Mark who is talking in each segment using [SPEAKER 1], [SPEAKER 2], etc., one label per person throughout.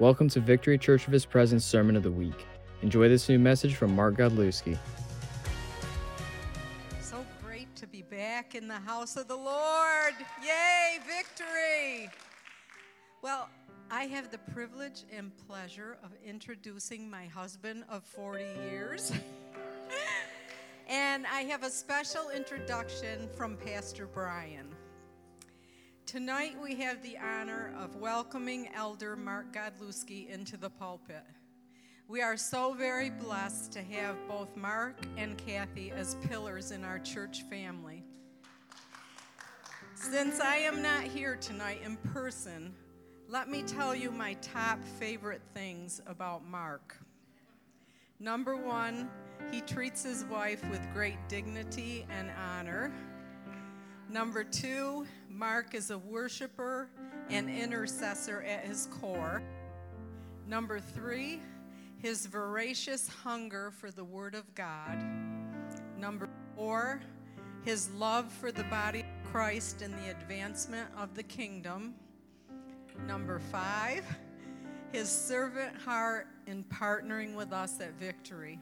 [SPEAKER 1] Welcome to Victory Church of His Presence Sermon of the Week. Enjoy this new message from Mark Godlewski.
[SPEAKER 2] So great to be back in the house of the Lord. Yay, victory! Well, I have the privilege and pleasure of introducing my husband of 40 years. and I have a special introduction from Pastor Brian. Tonight we have the honor of welcoming Elder Mark Godlewski into the pulpit. We are so very blessed to have both Mark and Kathy as pillars in our church family. Since I am not here tonight in person, let me tell you my top favorite things about Mark. Number one, he treats his wife with great dignity and honor. Number two, Mark is a worshiper and intercessor at his core. Number three, his voracious hunger for the Word of God. Number four, his love for the body of Christ and the advancement of the kingdom. Number five, his servant heart in partnering with us at victory.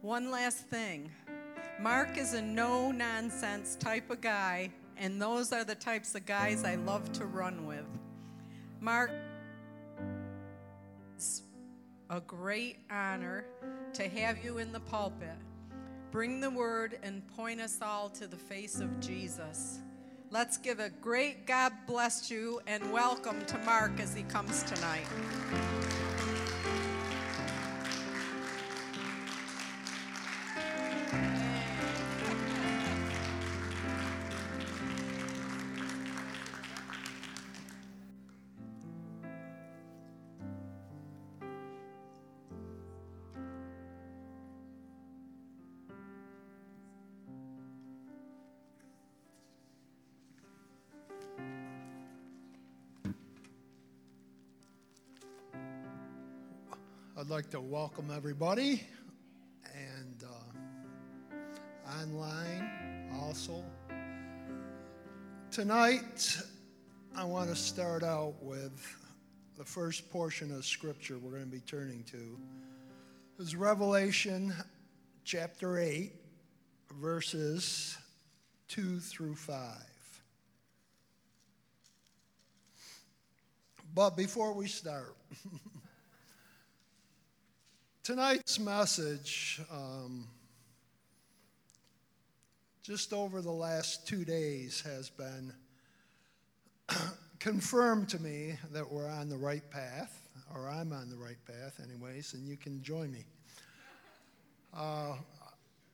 [SPEAKER 2] One last thing Mark is a no nonsense type of guy and those are the types of guys I love to run with. Mark, it's a great honor to have you in the pulpit. Bring the word and point us all to the face of Jesus. Let's give a great God bless you and welcome to Mark as he comes tonight.
[SPEAKER 3] Like to welcome everybody and uh, online also. Tonight, I want to start out with the first portion of scripture we're going to be turning to. Is Revelation chapter 8, verses 2 through 5. But before we start, Tonight's message, um, just over the last two days, has been confirmed to me that we're on the right path, or I'm on the right path, anyways, and you can join me. Uh,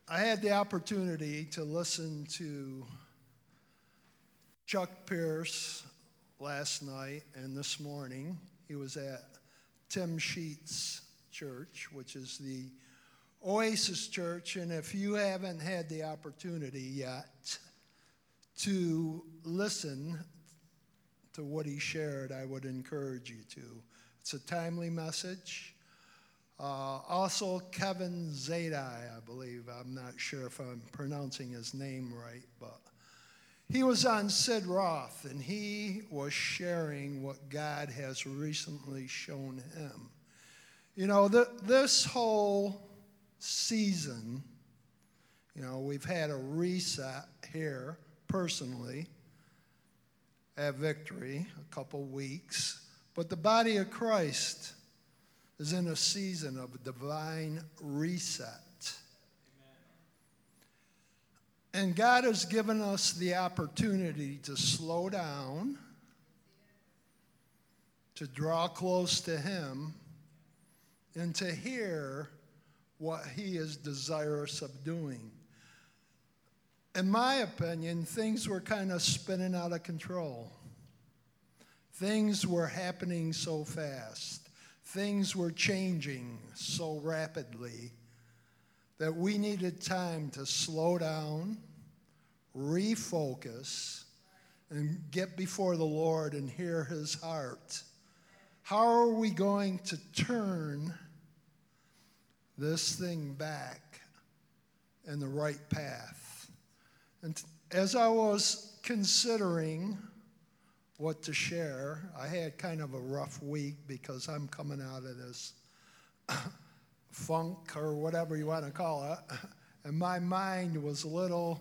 [SPEAKER 3] I had the opportunity to listen to Chuck Pierce last night and this morning. He was at Tim Sheets' Church, which is the Oasis Church. And if you haven't had the opportunity yet to listen to what he shared, I would encourage you to. It's a timely message. Uh, also, Kevin Zadai, I believe. I'm not sure if I'm pronouncing his name right, but he was on Sid Roth and he was sharing what God has recently shown him. You know, this whole season, you know, we've had a reset here personally at Victory, a couple weeks, but the body of Christ is in a season of divine reset. And God has given us the opportunity to slow down, to draw close to Him, and to hear what He is desirous of doing. In my opinion, things were kind of spinning out of control. Things were happening so fast. Things were changing so rapidly that we needed time to slow down, refocus, and get before the Lord and hear His heart. How are we going to turn this thing back in the right path? And as I was considering what to share. I had kind of a rough week because I'm coming out of this funk or whatever you want to call it, and my mind was a little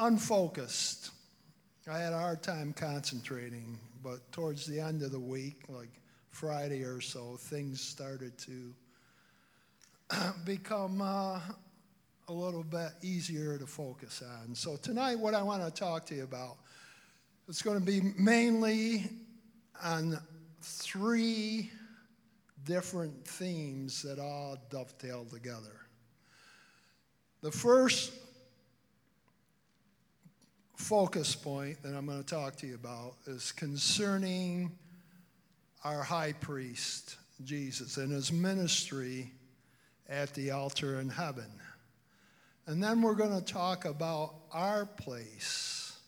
[SPEAKER 3] unfocused. I had a hard time concentrating, but towards the end of the week, like Friday or so, things started to become uh, a little bit easier to focus on. So tonight, what I want to talk to you about is going to be mainly on three different themes that all dovetail together. The first focus point that I'm going to talk to you about is concerning our high priest, Jesus, and his ministry at the altar in heaven. And then we're going to talk about our place,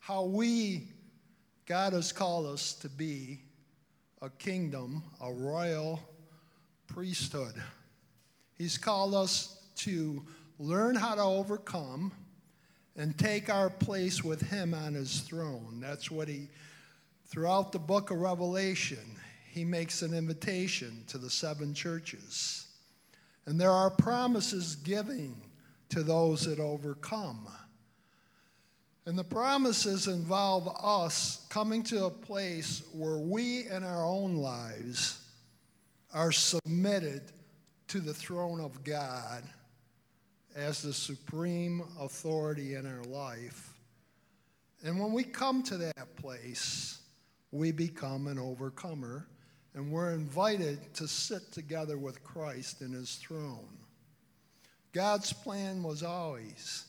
[SPEAKER 3] how we, God has called us to be a kingdom, a royal priesthood. He's called us to learn how to overcome and take our place with Him on His throne. That's what He, throughout the book of Revelation, He makes an invitation to the seven churches. And there are promises given to those that overcome. And the promises involve us coming to a place where we in our own lives are submitted to the throne of God as the supreme authority in our life. And when we come to that place, we become an overcomer and we're invited to sit together with Christ in his throne. God's plan was always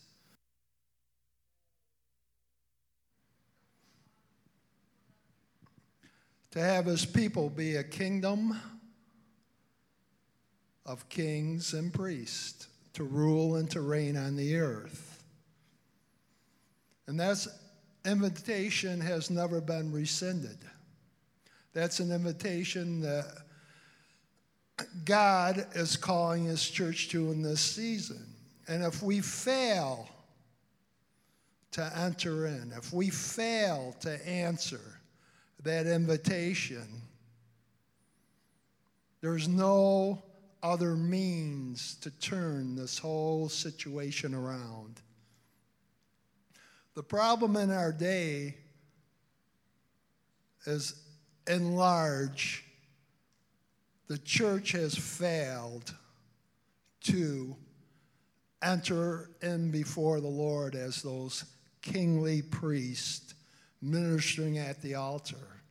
[SPEAKER 3] to have his people be a kingdom of kings and priests, to rule and to reign on the earth. And that invitation has never been rescinded. That's an invitation that God is calling his church to in this season. And if we fail to enter in, if we fail to answer that invitation, there's no other means to turn this whole situation around. The problem in our day is in large, the church has failed to enter in before the Lord as those kingly priests ministering at the altar.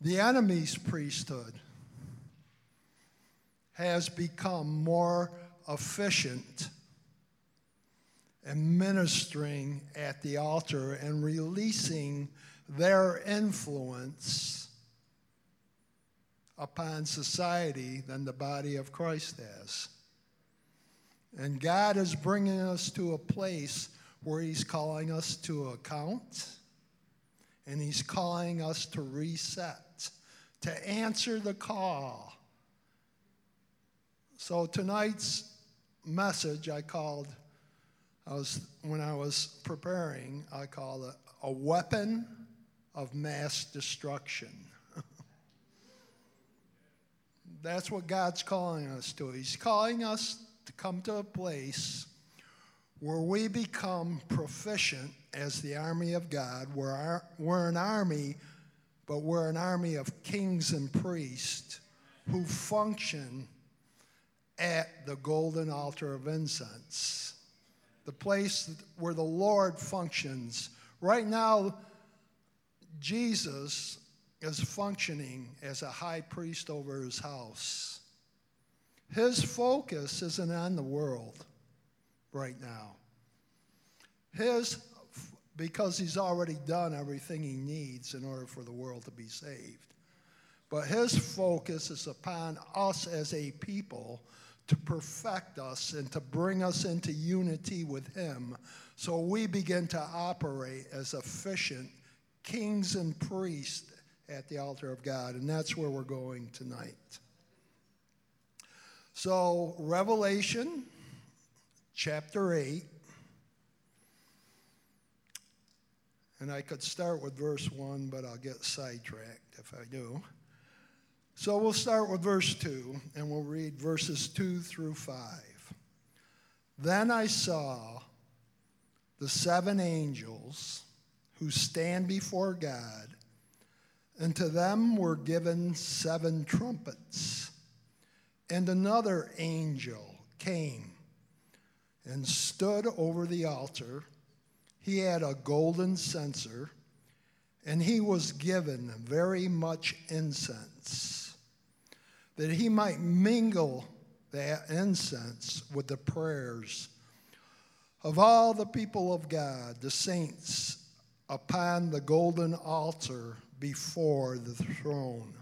[SPEAKER 3] The enemy's priesthood has become more efficient in ministering at the altar and releasing their influence upon society than the body of Christ has. And God is bringing us to a place where He's calling us to account and He's calling us to reset, to answer the call. So tonight's message I called, I was, when I was preparing, I called it a weapon of mass destruction. That's what God's calling us to. He's calling us to come to a place where we become proficient as the army of God. We're, our, we're an army, but we're an army of kings and priests who function at the golden altar of incense, the place where the Lord functions. Right now, Jesus is functioning as a high priest over his house. His focus isn't on the world right now. His, because he's already done everything he needs in order for the world to be saved. But his focus is upon us as a people to perfect us and to bring us into unity with him so we begin to operate as efficient kings and priests at the altar of God. And that's where we're going tonight. So, Revelation chapter 8. And I could start with verse 1, but I'll get sidetracked if I do. So we'll start with verse 2, and we'll read verses 2 through 5. Then I saw the seven angels who stand before God, and to them were given seven trumpets. And another angel came and stood over the altar. He had a golden censer, and he was given very much incense, that he might mingle that incense with the prayers of all the people of God, the saints, upon the golden altar before the throne.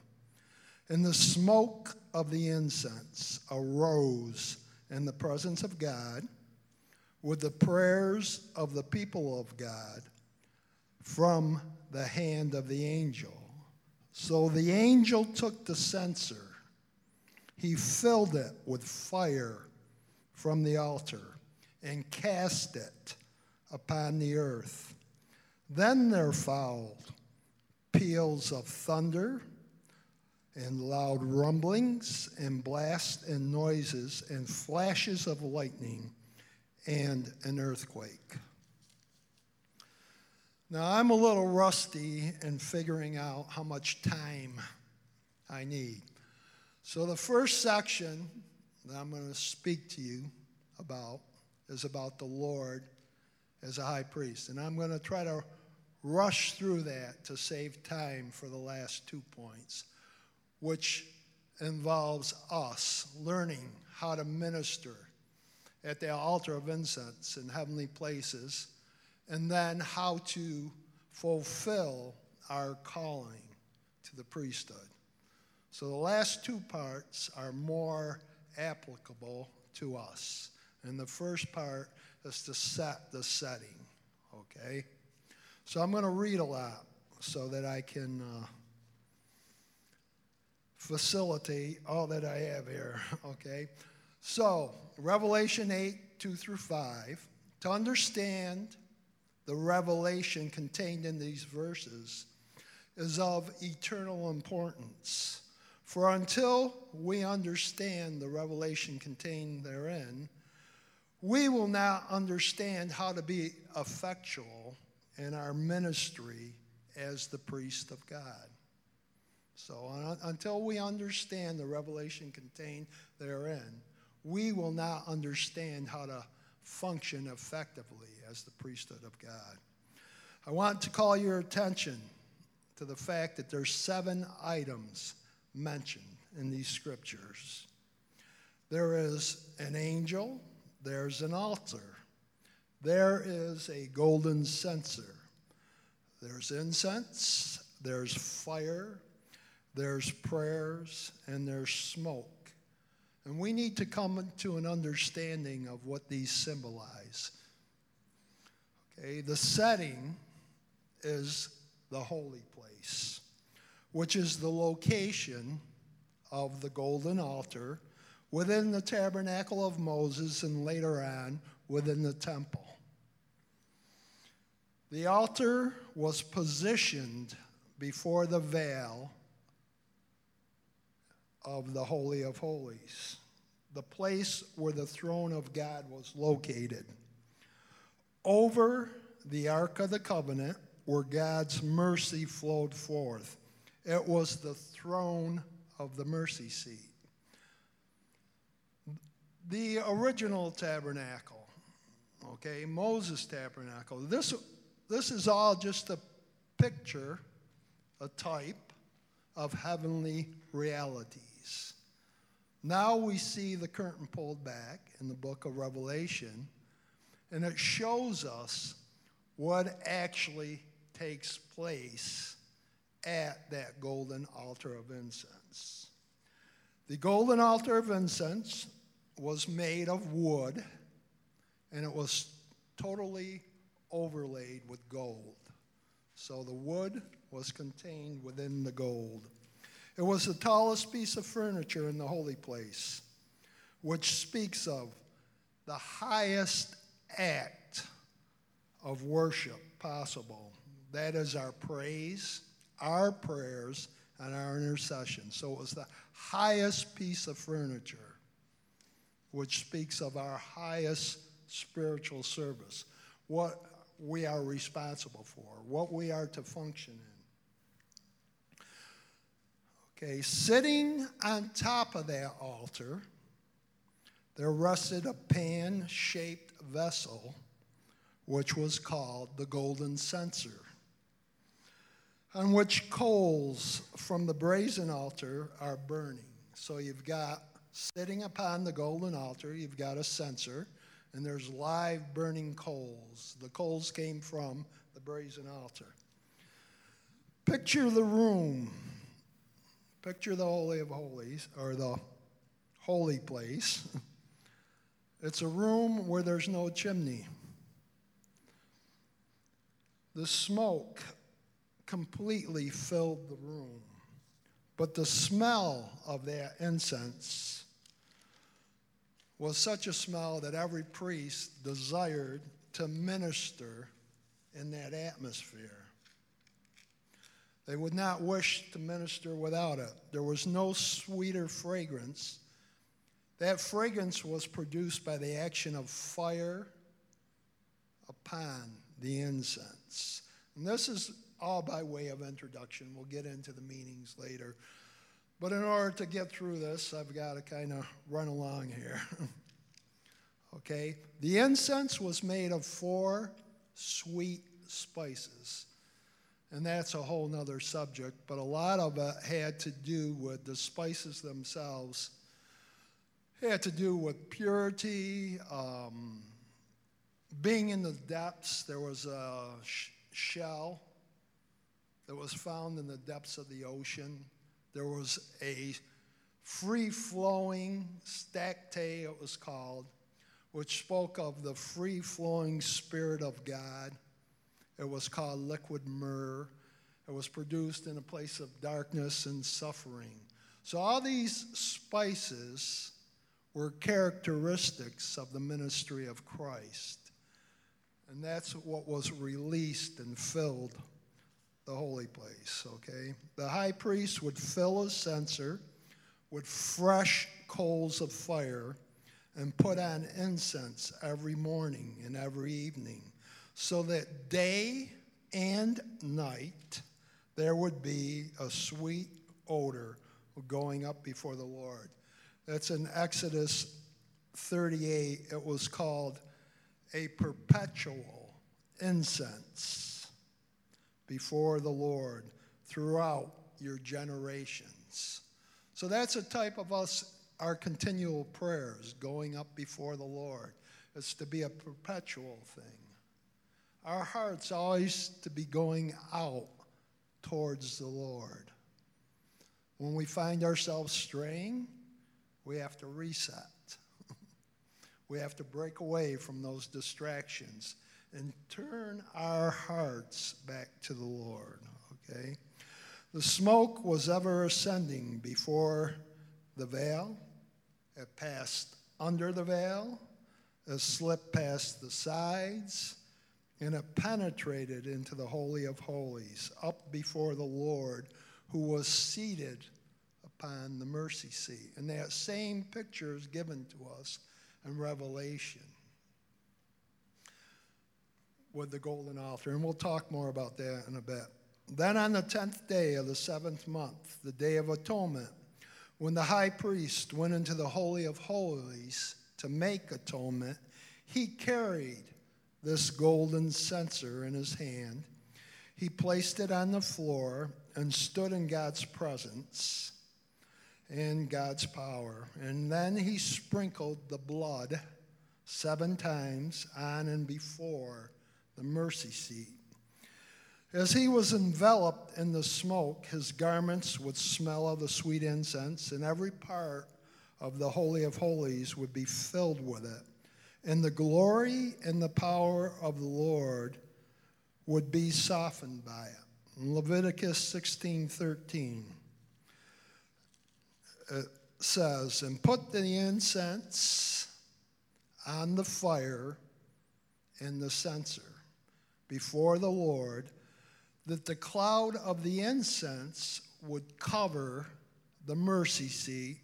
[SPEAKER 3] And the smoke of the incense arose in the presence of God with the prayers of the people of God from the hand of the angel. So the angel took the censer, he filled it with fire from the altar and cast it upon the earth. Then there followed peals of thunder and loud rumblings and blasts and noises and flashes of lightning and an earthquake. Now, I'm a little rusty in figuring out how much time I need. So, the first section that I'm going to speak to you about is about the Lord as a high priest. And I'm going to try to rush through that to save time for the last two points, which involves us learning how to minister at the altar of incense in heavenly places, and then how to fulfill our calling to the priesthood. So the last two parts are more applicable to us. And the first part is to set the setting, okay? So I'm going to read a lot so that I can uh, facilitate all that I have here, okay? So, Revelation 8, 2 through 5, to understand the revelation contained in these verses is of eternal importance. For until we understand the revelation contained therein, we will not understand how to be effectual in our ministry as the priest of God. So, until we understand the revelation contained therein, we will not understand how to function effectively as the priesthood of God. I want to call your attention to the fact that there's seven items mentioned in these scriptures. There is an angel, there's an altar, there is a golden censer, there's incense, there's fire, there's prayers, and there's smoke. And we need to come to an understanding of what these symbolize. Okay, the setting is the holy place, which is the location of the golden altar within the tabernacle of Moses and later on within the temple. The altar was positioned before the veil of the Holy of Holies, the place where the throne of God was located. Over the Ark of the Covenant, where God's mercy flowed forth, it was the throne of the mercy seat. The original tabernacle, okay, Moses' tabernacle, this, this is all just a picture, a type of heavenly realities. Now we see the curtain pulled back in the book of Revelation, and it shows us what actually takes place at that golden altar of incense. The golden altar of incense was made of wood, and it was totally overlaid with gold. So the wood was contained within the gold. It was the tallest piece of furniture in the holy place, which speaks of the highest act of worship possible That is our praise, our prayers, and our intercession. So it was the highest piece of furniture, which speaks of our highest spiritual service, what we are responsible for, what we are to function in. Okay, sitting on top of that altar, there rested a pan shaped vessel, which was called the golden censer, on which coals from the brazen altar are burning. So you've got sitting upon the golden altar, you've got a censer and there's live burning coals. The coals came from the brazen altar. Picture the room. Picture the Holy of Holies, or the holy place. It's a room where there's no chimney. The smoke completely filled the room, but the smell of that incense was such a smell that every priest desired to minister in that atmosphere. They would not wish to minister without it. There was no sweeter fragrance. That fragrance was produced by the action of fire upon the incense. And this is all by way of introduction. We'll get into the meanings later. But in order to get through this, I've got to kind of run along here. okay? The incense was made of four sweet spices. And that's a whole nother subject, but a lot of it had to do with the spices themselves. It had to do with purity, um, being in the depths. There was a sh- shell that was found in the depths of the ocean there was a free flowing stacte, it was called, which spoke of the free flowing Spirit of God. It was called liquid myrrh. It was produced in a place of darkness and suffering. So, all these spices were characteristics of the ministry of Christ. And that's what was released and filled the holy place, okay? The high priest would fill a censer with fresh coals of fire and put on incense every morning and every evening so that day and night there would be a sweet odor going up before the Lord. That's in Exodus 38. It was called a perpetual incense before the Lord throughout your generations. So that's a type of us, our continual prayers going up before the Lord. It's to be a perpetual thing. Our hearts always to be going out towards the Lord. When we find ourselves straying, we have to reset. we have to break away from those distractions and turn our hearts back to the Lord, okay? The smoke was ever ascending before the veil. It passed under the veil. It slipped past the sides. And it penetrated into the Holy of Holies, up before the Lord, who was seated upon the mercy seat. And that same picture is given to us in Revelation with the golden altar. And we'll talk more about that in a bit. Then on the tenth day of the seventh month, the day of atonement, when the high priest went into the Holy of Holies to make atonement, he carried this golden censer in his hand. He placed it on the floor and stood in God's presence in God's power. And then he sprinkled the blood seven times on and before the mercy seat. As he was enveloped in the smoke, his garments would smell of the sweet incense, and every part of the Holy of Holies would be filled with it. And the glory and the power of the Lord would be softened by it. In Leviticus 16 13, it says, And put the incense on the fire in the censer before the Lord, that the cloud of the incense would cover the mercy seat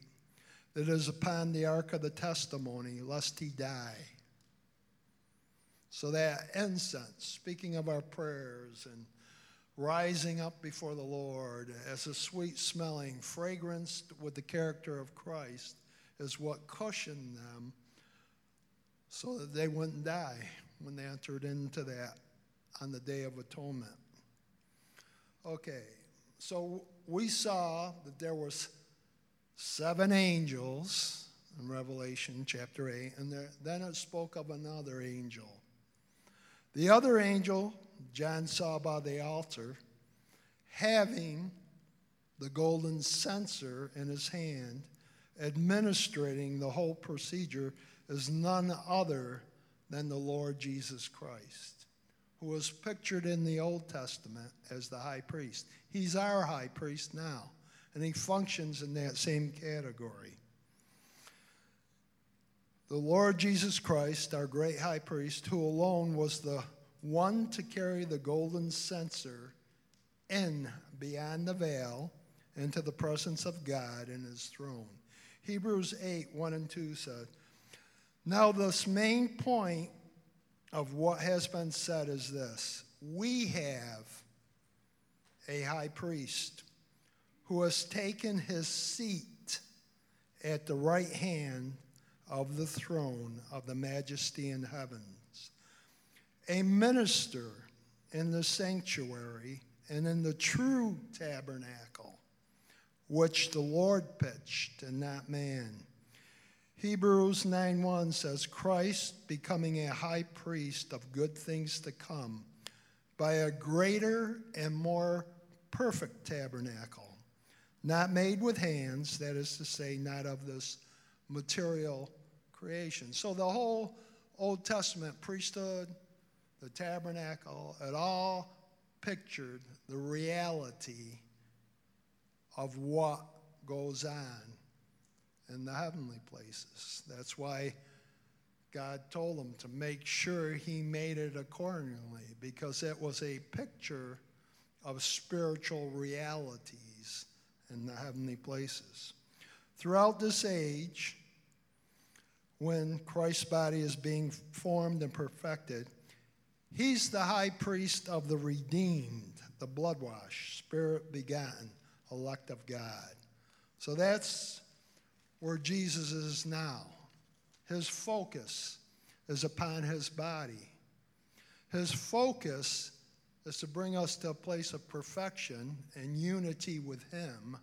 [SPEAKER 3] that is upon the ark of the testimony, lest he die. So that incense, speaking of our prayers and rising up before the Lord as a sweet smelling fragrance with the character of Christ, is what cushioned them so that they wouldn't die when they entered into that on the Day of Atonement. Okay, so we saw that there was seven angels in Revelation chapter 8, and there, then it spoke of another angel. The other angel John saw by the altar having the golden censer in his hand, administrating the whole procedure, is none other than the Lord Jesus Christ, was pictured in the Old Testament as the high priest. He's our high priest now, and he functions in that same category. The Lord Jesus Christ, our great high priest, who alone was the one to carry the golden censer in beyond the veil into the presence of God in his throne. Hebrews 8 1 and 2 said, Now, this main point of what has been said is this we have a high priest who has taken his seat at the right hand of the throne of the majesty in heavens, a minister in the sanctuary and in the true tabernacle, which the Lord pitched and not man. Hebrews 9:1 says Christ becoming a high priest of good things to come by a greater and more perfect tabernacle, not made with hands, that is to say, not of this material creation. So the whole Old Testament priesthood, the tabernacle, it all pictured the reality of what goes on in the heavenly places. That's why God told him to make sure he made it accordingly because it was a picture of spiritual realities in the heavenly places. Throughout this age, when Christ's body is being formed and perfected, he's the high priest of the redeemed, the blood washed, spirit begotten, elect of God. So that's where Jesus is now. His focus is upon his body. His focus is to bring us to a place of perfection and unity with him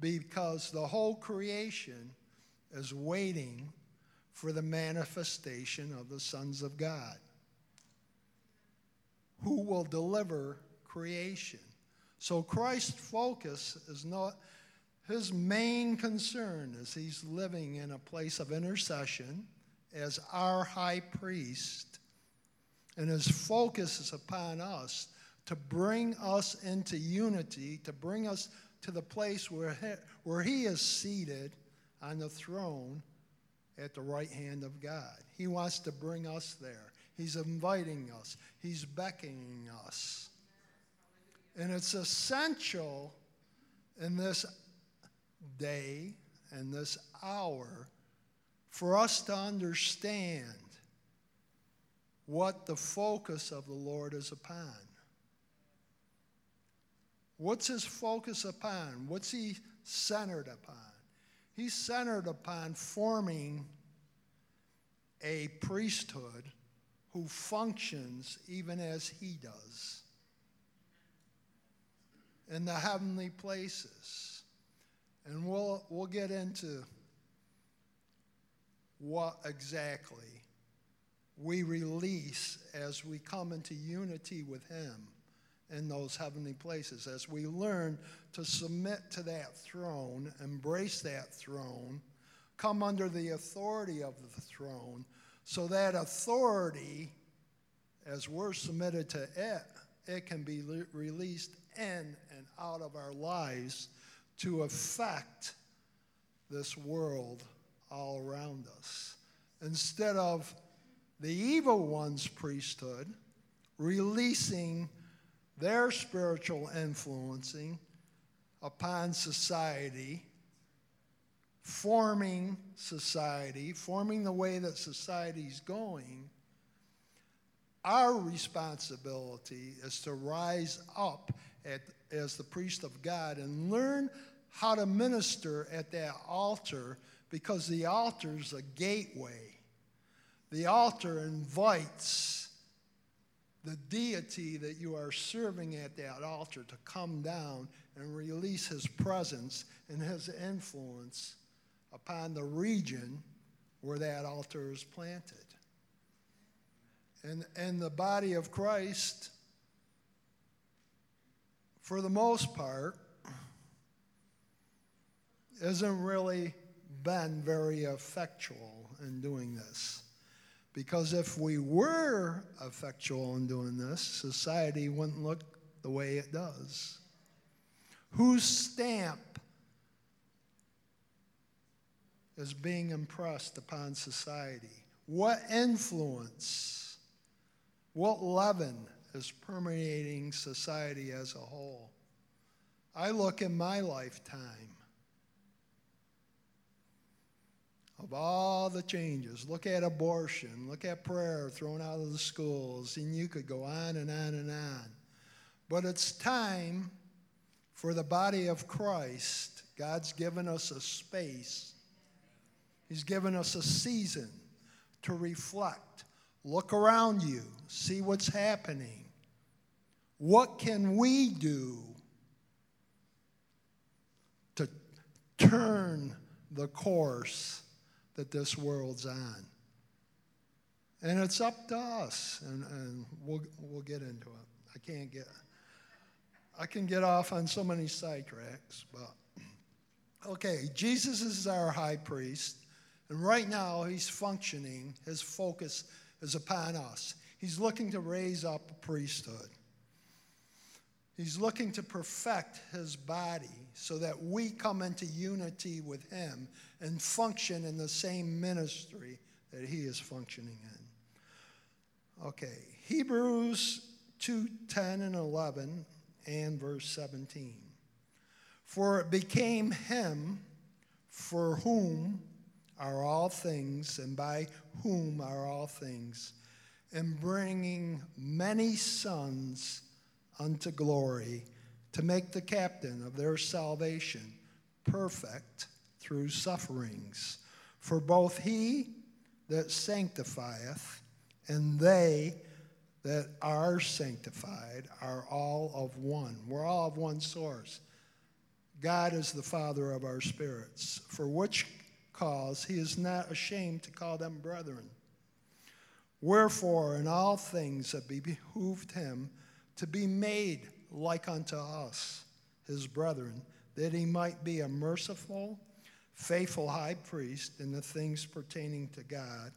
[SPEAKER 3] because the whole creation is waiting for the manifestation of the sons of God who will deliver creation. So Christ's focus is not his main concern is he's living in a place of intercession as our high priest, and his focus is upon us to bring us into unity, to bring us to the place where he, where he is seated on the throne at the right hand of God. He wants to bring us there. He's inviting us, He's beckoning us. And it's essential in this day and this hour for us to understand what the focus of the Lord is upon. What's his focus upon? What's he centered upon? He's centered upon forming a priesthood who functions even as he does in the heavenly places. And we'll, we'll get into what exactly we release as we come into unity with him in those heavenly places, as we learn to submit to that throne, embrace that throne, come under the authority of the throne, so that authority, as we're submitted to it, it can be le- released in and out of our lives to affect this world all around us. Instead of the evil one's priesthood releasing their spiritual influencing upon society, forming society, forming the way that society's going, our responsibility is to rise up at, as the priest of God and learn how to minister at that altar because the altar is a gateway. The altar invites the deity that you are serving at that altar to come down and release his presence and his influence upon the region where that altar is planted. And, and the body of Christ, for the most part, isn't really been very effectual in doing this. Because if we were effectual in doing this, society wouldn't look the way it does. Whose stamp is being impressed upon society? What influence, what leaven is permeating society as a whole? I look in my lifetime of all the changes. Look at abortion, look at prayer thrown out of the schools, and you could go on and on and on. But it's time for the body of Christ. God's given us a space, He's given us a season to reflect. Look around you, see what's happening. What can we do to turn the course that this world's on. And it's up to us, and, and we'll, we'll get into it. I can't get, I can get off on so many sidetracks, but okay, Jesus is our high priest, and right now he's functioning, his focus is upon us. He's looking to raise up a priesthood. He's looking to perfect his body so that we come into unity with him and function in the same ministry that he is functioning in. Okay, Hebrews 2 10 and 11 and verse 17. For it became him for whom are all things, and by whom are all things, and bringing many sons unto glory, to make the captain of their salvation perfect through sufferings. For both he that sanctifieth and they that are sanctified are all of one. We're all of one source. God is the Father of our spirits, for which cause he is not ashamed to call them brethren. Wherefore, in all things it behooved him to be made like unto us, his brethren, that he might be a merciful faithful high priest in the things pertaining to God.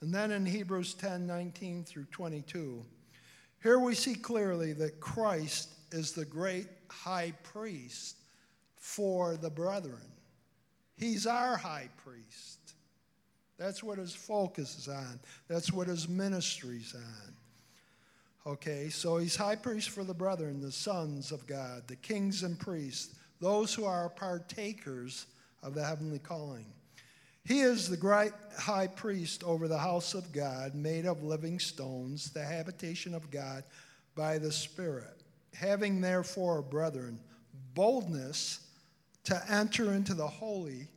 [SPEAKER 3] And then in Hebrews 10 19 through 22, here we see clearly that Christ is the great high priest for the brethren. He's our high priest. That's what his focus is on, that's what his ministry's on. Okay, so he's high priest for the brethren, the sons of God, the kings and priests, those who are partakers of the heavenly calling. He is the great high priest over the house of God, made of living stones, the habitation of God by the Spirit. Having therefore, brethren, boldness to enter into the holiest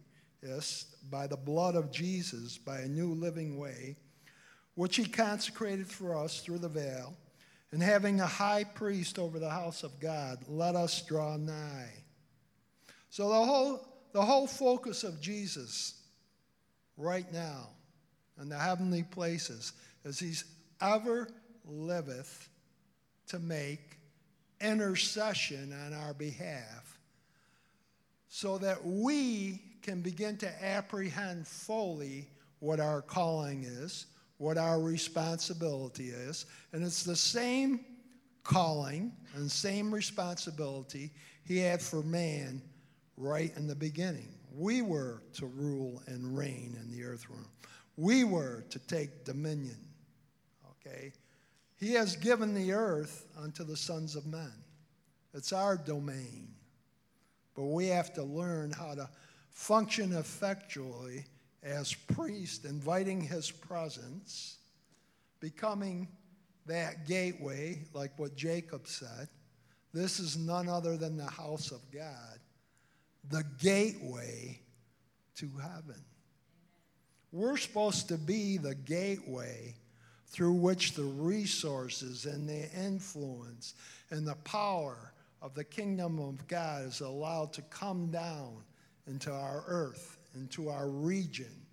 [SPEAKER 3] by the blood of Jesus, by a new living way, which he consecrated for us through the veil, and having a high priest over the house of God, let us draw nigh. So the whole the whole focus of Jesus right now in the heavenly places is he's ever liveth to make intercession on our behalf so that we can begin to apprehend fully what our calling is, what our responsibility is. And it's the same calling and same responsibility he had for man right in the beginning. We were to rule and reign in the earth realm. We were to take dominion. Okay? He has given the earth unto the sons of men. It's our domain. But we have to learn how to function effectually as priest, inviting his presence, becoming that gateway, like what Jacob said. This is none other than the house of God, the gateway to heaven. We're supposed to be the gateway through which the resources and the influence and the power of the kingdom of God is allowed to come down into our earth, into our region,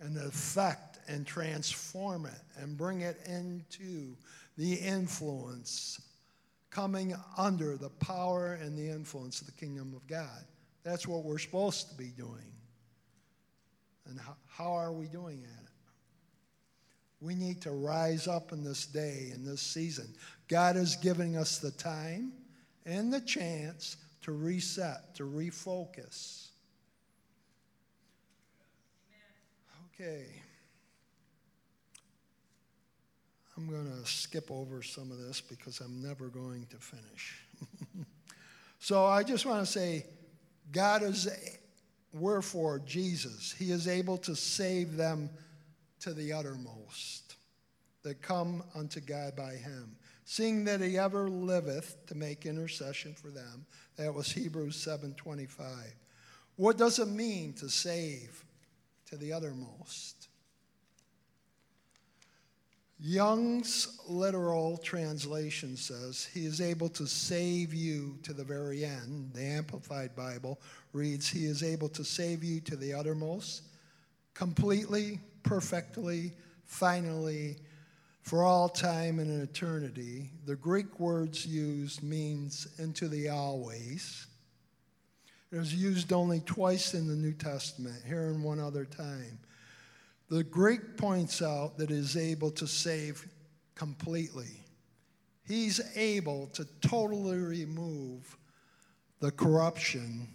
[SPEAKER 3] and affect and transform it and bring it into the influence coming under the power and the influence of the kingdom of God. That's what we're supposed to be doing. And how, how are we doing at it? We need to rise up in this day, in this season. God is giving us the time and the chance to reset, to refocus. Okay. I'm going to skip over some of this because I'm never going to finish. so I just want to say God is, wherefore, Jesus, He is able to save them to the uttermost that come unto God by Him. Seeing that He ever liveth to make intercession for them. That was Hebrews 7:25. What does it mean to save to the uttermost? Young's literal translation says, He is able to save you to the very end. The Amplified Bible reads, He is able to save you to the uttermost, completely, perfectly, finally, for all time and in eternity. The Greek words used means into the always. It was used only twice in the New Testament, here and one other time. The Greek points out that is able to save completely. He's able to totally remove the corruption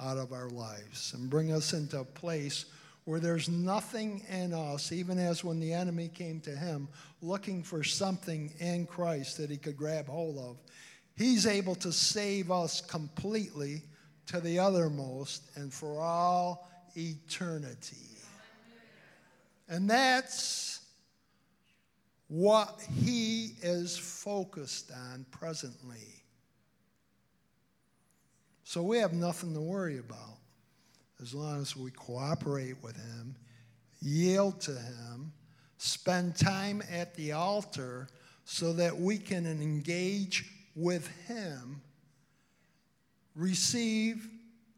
[SPEAKER 3] out of our lives and bring us into a place where there's nothing in us, even as when the enemy came to him looking for something in Christ that he could grab hold of. He's able to save us completely to the othermost and for all eternity. And that's what he is focused on presently. So we have nothing to worry about as long as we cooperate with him, yield to him, spend time at the altar so that we can engage with him, receive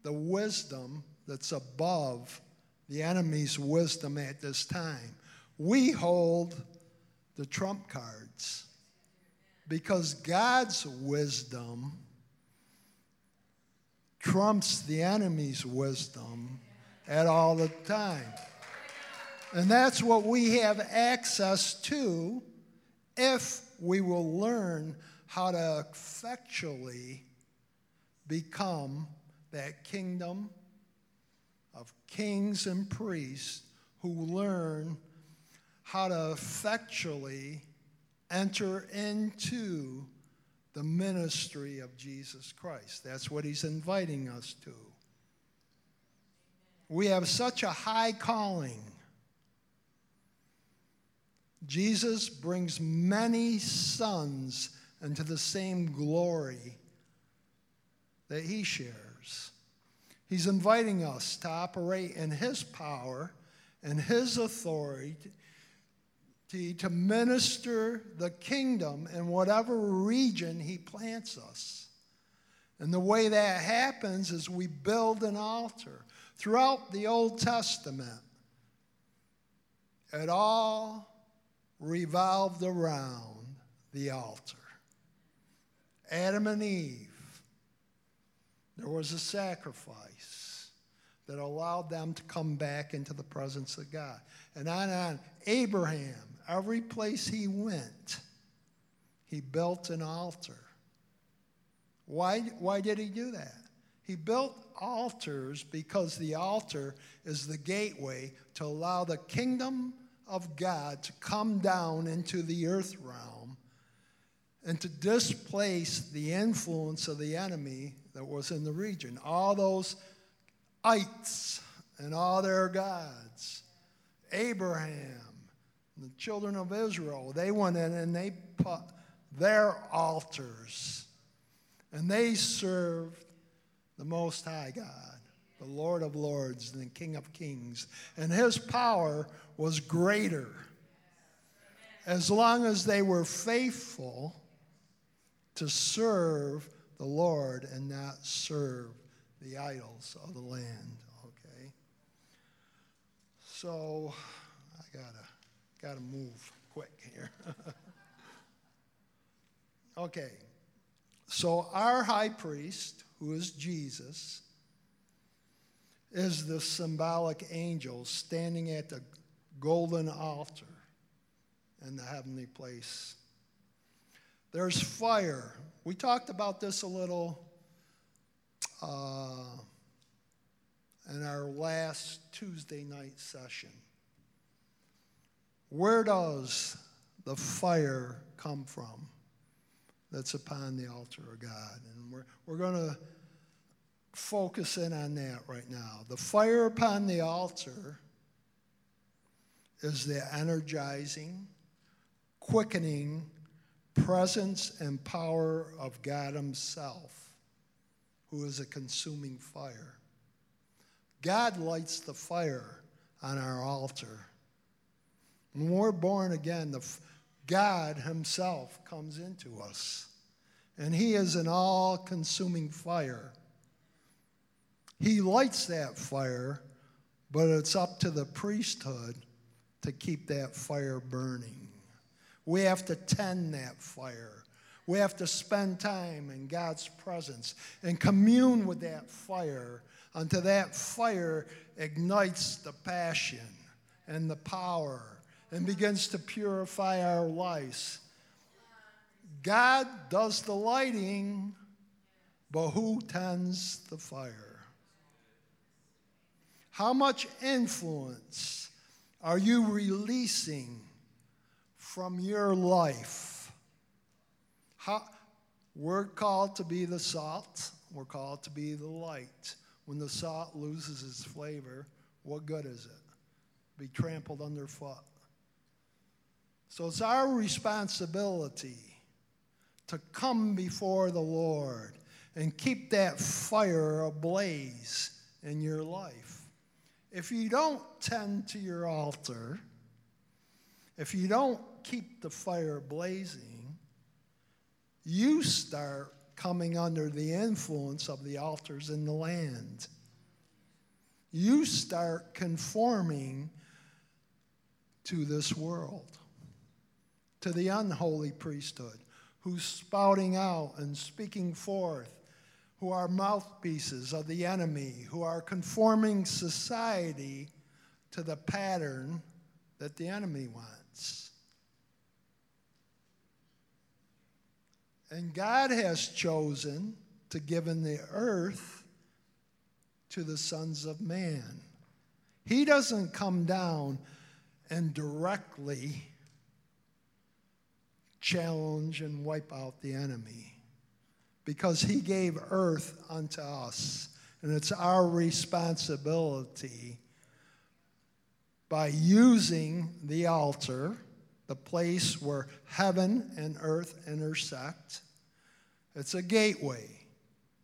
[SPEAKER 3] the wisdom that's above the enemy's wisdom at this time. We hold the trump cards because God's wisdom trumps the enemy's wisdom at all the time. And that's what we have access to if we will learn how to effectually become that kingdom of kings and priests who learn how to effectually enter into the ministry of Jesus Christ. That's what he's inviting us to. We have such a high calling. Jesus brings many sons into the same glory that he shares. He's inviting us to operate in His power and His authority to minister the kingdom in whatever region He plants us. And the way that happens is we build an altar. Throughout the Old Testament, it all revolved around the altar. Adam and Eve there was a sacrifice that allowed them to come back into the presence of God. And on and on. Abraham, every place he went, he built an altar. Why, why did he do that? He built altars because the altar is the gateway to allow the kingdom of God to come down into the earth realm and to displace the influence of the enemy that was in the region. All those ites and all their gods. Abraham, the children of Israel, they went in and they put their altars and they served the Most High God, the Lord of Lords, and the King of Kings. And his power was greater. As long as they were faithful to serve the Lord and not serve the idols of the land. Okay? So I gotta gotta move quick here. okay. So our high priest, who is Jesus, is the symbolic angel standing at the golden altar in the heavenly place. There's fire we talked about this a little uh, in our last Tuesday night session. Where does the fire come from that's upon the altar of God? And we're, we're going to focus in on that right now. The fire upon the altar is the energizing, quickening, presence and power of God Himself, who is a consuming fire. God lights the fire on our altar. When we're born again, the, God Himself comes into us, and He is an all consuming fire. He lights that fire, but it's up to the priesthood to keep that fire burning. We have to tend that fire. We have to spend time in God's presence and commune with that fire until that fire ignites the passion and the power and begins to purify our lives. God does the lighting, but who tends the fire? How much influence are you releasing from your life. How, we're called to be the salt, we're called to be the light. When the salt loses its flavor, what good is it? Be trampled underfoot. So it's our responsibility to come before the Lord and keep that fire ablaze in your life. If you don't tend to your altar, if you don't keep the fire blazing, you start coming under the influence of the altars in the land. You start conforming to this world, to the unholy priesthood, who's spouting out and speaking forth, who are mouthpieces of the enemy, who are conforming society to the pattern that the enemy wants. And God has chosen to give in the earth to the sons of man. He doesn't come down and directly challenge and wipe out the enemy because he gave earth unto us. And it's our responsibility by using the altar the place where heaven and earth intersect. It's a gateway,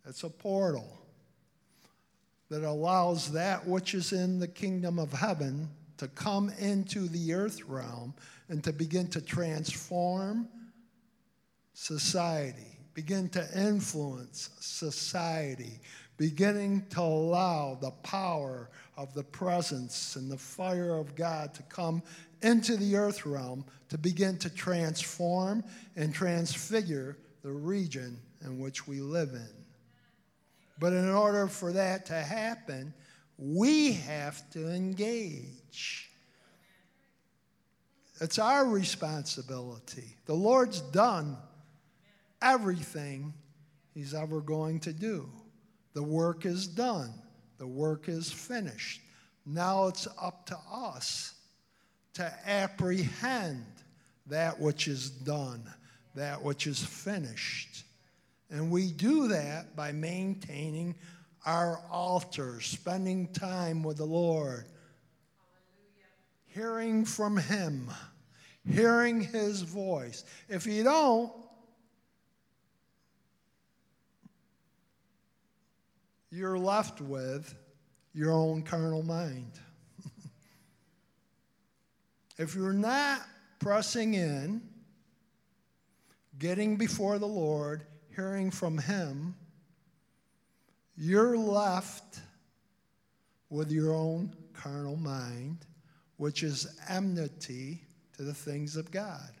[SPEAKER 3] it's a portal that allows that which is in the kingdom of heaven to come into the earth realm and to begin to transform society, begin to influence society, beginning to allow the power of the presence and the fire of God to come into the earth realm to begin to transform and transfigure the region in which we live in. But in order for that to happen, we have to engage. It's our responsibility. The Lord's done everything He's ever going to do. The work is done, the work is finished. Now it's up to us to apprehend that which is done, that which is finished. And we do that by maintaining our altar, spending time with the Lord, hearing from Him, hearing His voice. If you don't, you're left with your own carnal mind. If you're not pressing in, getting before the Lord, hearing from Him, you're left with your own carnal mind, which is enmity to the things of God.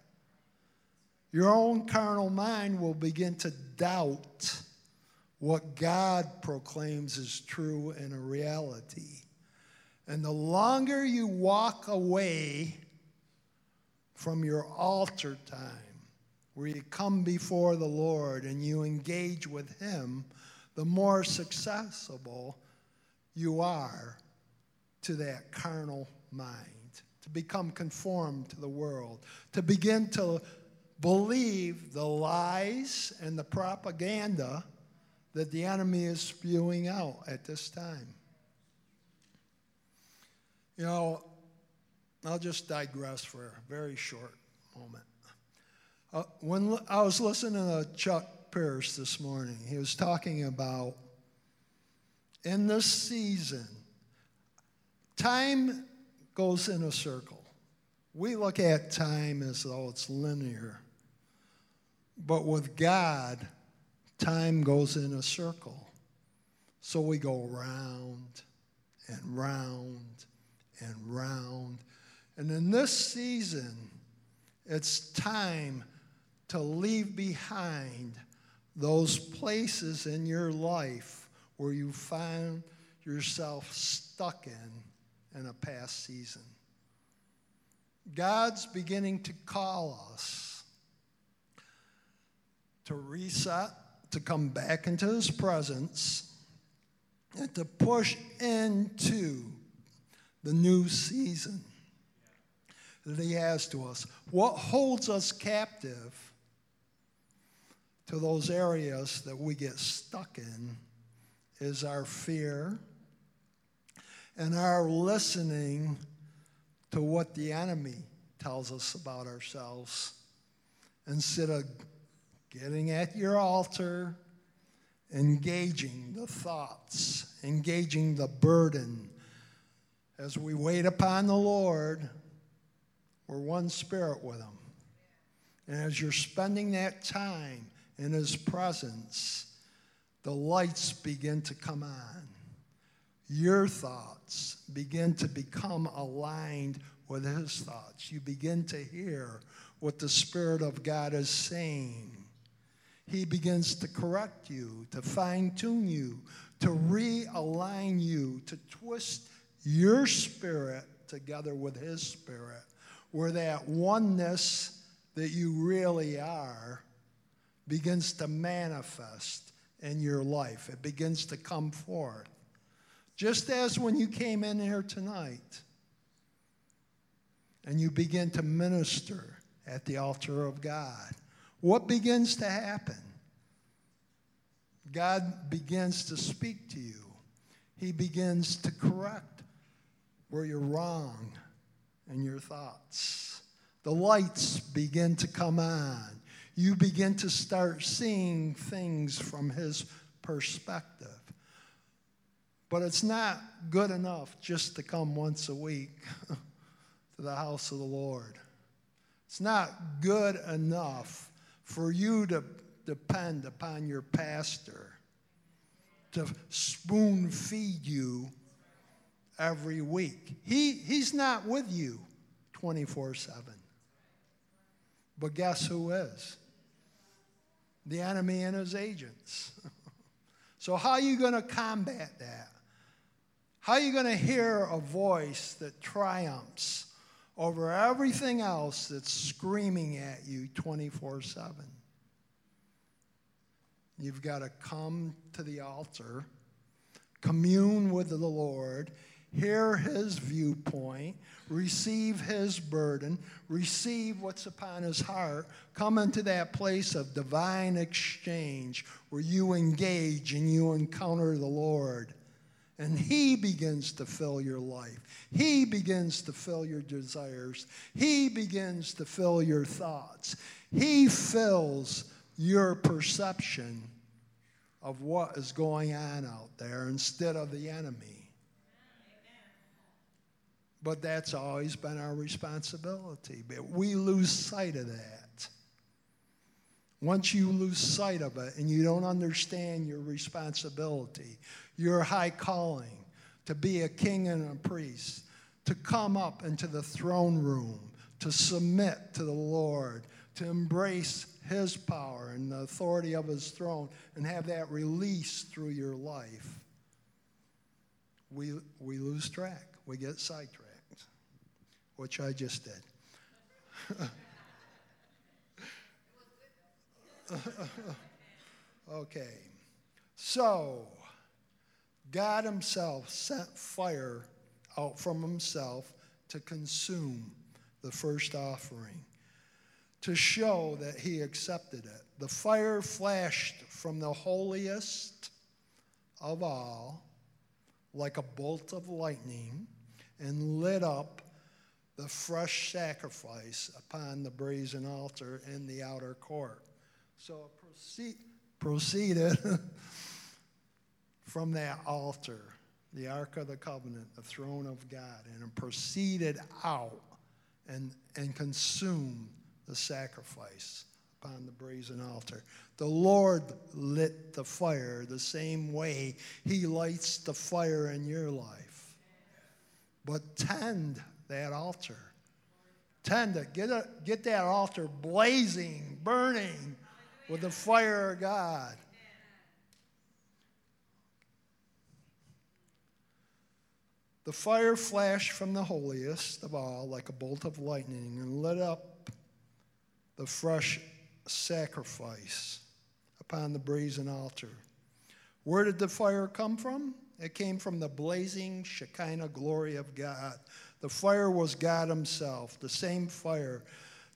[SPEAKER 3] Your own carnal mind will begin to doubt what God proclaims is true and a reality. And the longer you walk away from your altar time, where you come before the Lord and you engage with Him, the more successful you are to that carnal mind, to become conformed to the world, to begin to believe the lies and the propaganda that the enemy is spewing out at this time. You know, I'll just digress for a very short moment. Uh, when I was listening to Chuck Pierce this morning, he was talking about in this season, time goes in a circle. We look at time as though it's linear. But with God, time goes in a circle. So we go round and round and round. And in this season, it's time to leave behind those places in your life where you found yourself stuck in in a past season. God's beginning to call us to reset, to come back into His presence, and to push into the new season that He has to us. What holds us captive to those areas that we get stuck in is our fear and our listening to what the enemy tells us about ourselves instead of getting at your altar, engaging the thoughts, engaging the burden. As we wait upon the Lord, we're one spirit with Him. And as you're spending that time in His presence, the lights begin to come on. Your thoughts begin to become aligned with His thoughts. You begin to hear what the Spirit of God is saying. He begins to correct you, to fine tune you, to realign you, to twist your spirit together with His Spirit, where that oneness that you really are begins to manifest in your life. It begins to come forth. Just as when you came in here tonight and you begin to minister at the altar of God, what begins to happen? God begins to speak to you. He begins to correct where you're wrong in your thoughts. The lights begin to come on you begin to start seeing things from his perspective. But it's not good enough just to come once a week to the house of the Lord. It's not good enough for you to depend upon your pastor to spoon feed you every week. He, he's not with you 24 7. But guess who is? the enemy and his agents. so, how are you going to combat that? How are you going to hear a voice that triumphs over everything else that's screaming at you 24 7? You've got to come to the altar, commune with the Lord, hear his viewpoint, receive his burden, receive what's upon his heart, come into that place of divine exchange where you engage and you encounter the Lord. And He begins to fill your life. He begins to fill your desires. He begins to fill your thoughts. He fills your perception of what is going on out there instead of the enemy. But that's always been our responsibility. But we lose sight of that. Once you lose sight of it and you don't understand your responsibility, your high calling to be a king and a priest, to come up into the throne room, to submit to the Lord, to embrace his power and the authority of his throne and have that released through your life, we, we lose track. We get sidetracked, which I just did. okay. So, God Himself sent fire out from Himself to consume the first offering, to show that He accepted it. The fire flashed from the holiest of all like a bolt of lightning and lit up the fresh sacrifice upon the brazen altar in the outer court. So proceed, proceeded from that altar, the Ark of the Covenant, the throne of God, and it proceeded out and, and consumed the sacrifice upon the brazen altar. The Lord lit the fire the same way He lights the fire in your life. But tend that altar. Tend it. Get, a, get that altar blazing, burning with the fire of God. The fire flashed from the holiest of all like a bolt of lightning and lit up the fresh sacrifice upon the brazen altar. Where did the fire come from? It came from the blazing Shekinah glory of God. The fire was God Himself, the same fire.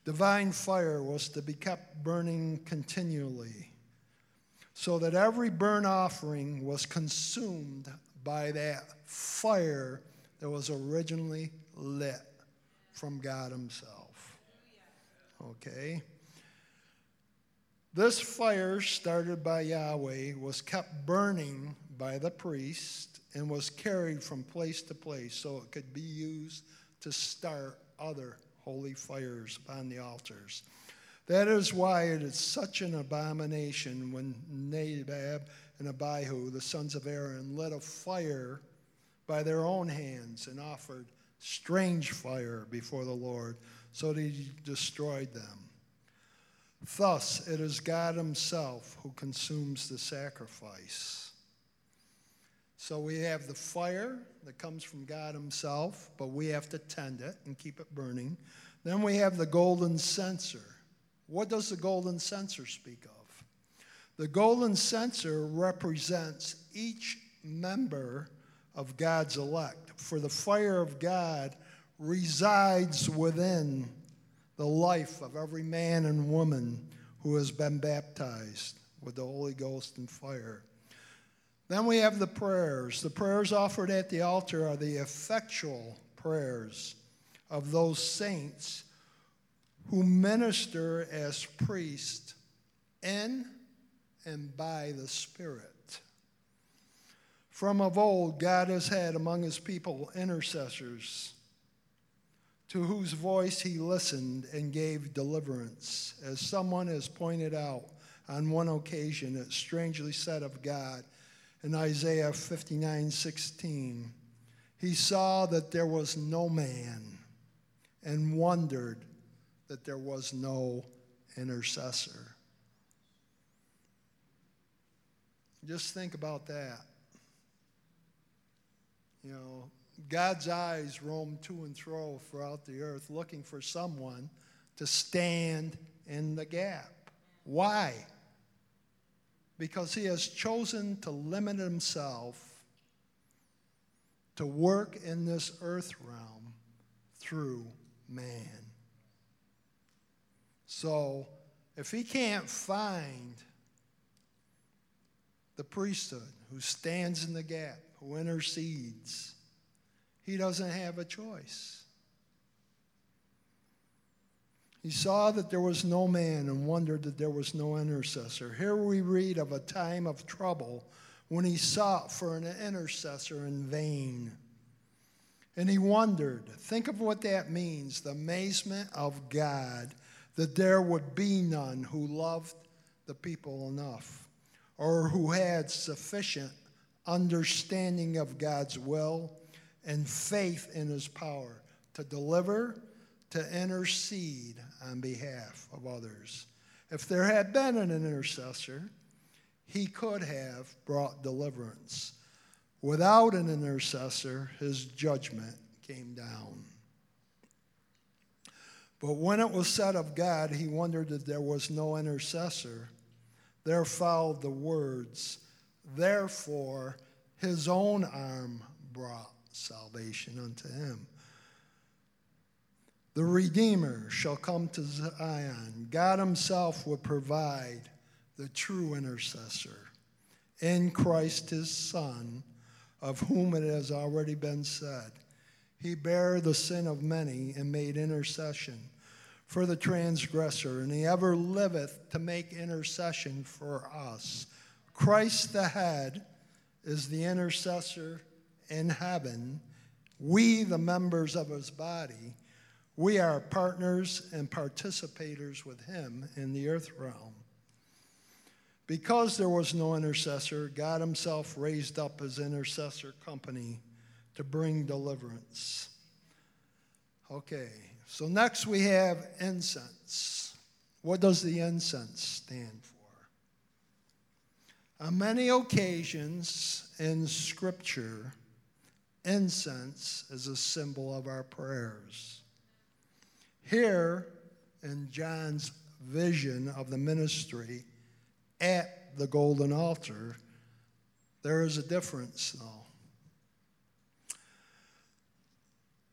[SPEAKER 3] Divine fire was to be kept burning continually, so that every burnt offering was consumed by that fire that was originally lit from God Himself. Okay? This fire, started by Yahweh, was kept burning by the priest and was carried from place to place so it could be used to start other holy fires upon the altars. That is why it is such an abomination when Nadab and Abihu, the sons of Aaron, lit a fire by their own hands and offered strange fire before the Lord, so that he destroyed them. Thus, it is God Himself who consumes the sacrifice. So we have the fire that comes from God Himself, but we have to tend it and keep it burning. Then we have the golden censer. What does the golden censer speak of? The golden censer represents each member of God's elect, for the fire of God resides within the life of every man and woman who has been baptized with the Holy Ghost and fire. Then we have the prayers. The prayers offered at the altar are the effectual prayers of those saints who minister as priests in and by the Spirit. From of old, God has had among his people intercessors to whose voice he listened and gave deliverance. As someone has pointed out on one occasion, it's strangely said of God in Isaiah 59 16. He saw that there was no man and wondered that there was no intercessor. Just think about that. You know, God's eyes roam to and fro throughout the earth looking for someone to stand in the gap. Why? Because he has chosen to limit himself to work in this earth realm through man. So, if he can't find the priesthood who stands in the gap, who intercedes, he doesn't have a choice. He saw that there was no man and wondered that there was no intercessor. Here we read of a time of trouble when he sought for an intercessor in vain. And he wondered. Think of what that means the amazement of God that there would be none who loved the people enough or who had sufficient understanding of God's will and faith in his power to deliver, to intercede on behalf of others. If there had been an intercessor, he could have brought deliverance. Without an intercessor, his judgment came down. But when it was said of God, he wondered that there was no intercessor. There followed the words, Therefore, his own arm brought salvation unto him. The Redeemer shall come to Zion. God Himself will provide the true intercessor in Christ His Son, of whom it has already been said, He bare the sin of many and made intercession for the transgressor, and He ever liveth to make intercession for us. Christ the head is the intercessor in heaven. We, the members of His body, we are partners and participators with him in the earth realm. Because there was no intercessor, God himself raised up his intercessor company to bring deliverance. Okay, so next we have incense. What does the incense stand for? On many occasions in Scripture, incense is a symbol of our prayers. Here, in John's vision of the ministry at the golden altar, there is a difference, though.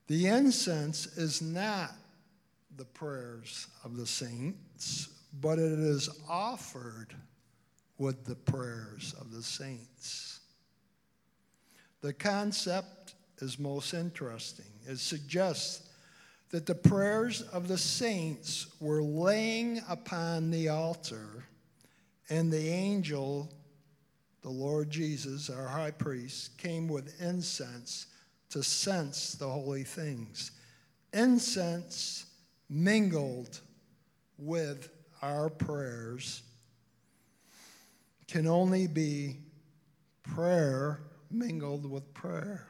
[SPEAKER 3] The incense is not the prayers of the saints, but it is offered with the prayers of the saints. The concept is most interesting. It suggests that the prayers of the saints were laying upon the altar, and the angel, the Lord Jesus, our high priest, came with incense to sense the holy things. Incense mingled with our prayers can only be prayer mingled with prayer.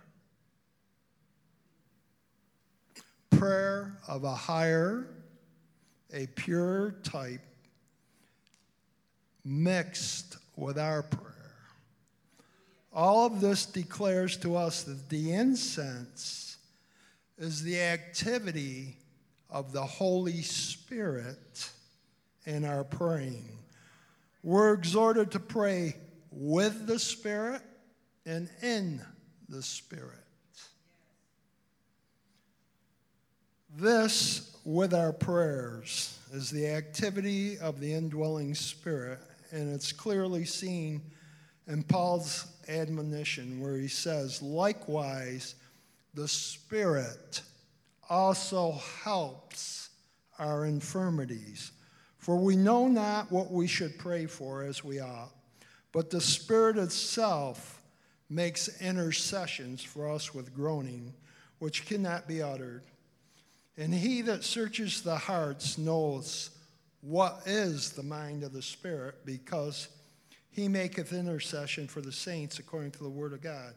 [SPEAKER 3] Prayer of a higher, a pure type mixed with our prayer. All of this declares to us that the incense is the activity of the Holy Spirit in our praying. We're exhorted to pray with the Spirit and in the Spirit. This, with our prayers, is the activity of the indwelling spirit, and it's clearly seen in Paul's admonition where he says, Likewise, the Spirit also helps our infirmities. For we know not what we should pray for as we ought, but the Spirit itself makes intercessions for us with groaning, which cannot be uttered. And he that searches the hearts knows what is the mind of the Spirit, because he maketh intercession for the saints according to the word of God.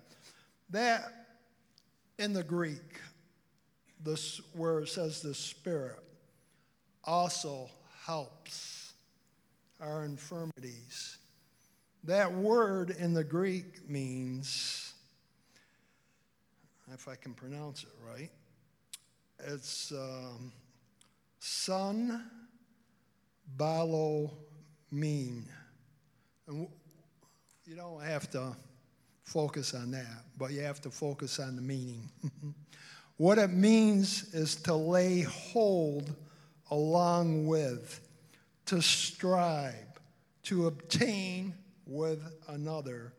[SPEAKER 3] That in the Greek, this, where it says the Spirit, also helps our infirmities. That word in the Greek means, if I can pronounce it right, it's um, Sun Balo Mean. And you don't have to focus on that, but you have to focus on the meaning. what it means is to lay hold along with, to strive, to obtain with another,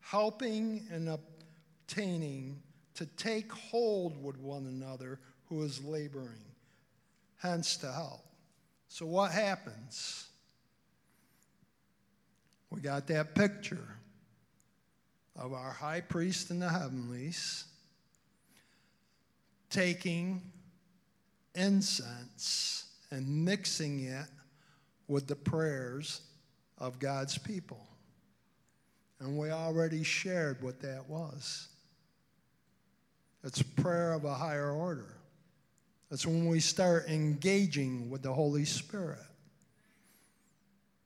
[SPEAKER 3] helping and obtaining, to take hold with one another who is laboring, hence to help. So, what happens? We got that picture of our high priest in the heavenlies taking incense and mixing it with the prayers of God's people. And we already shared what that was. It's prayer of a higher order. That's when we start engaging with the Holy Spirit.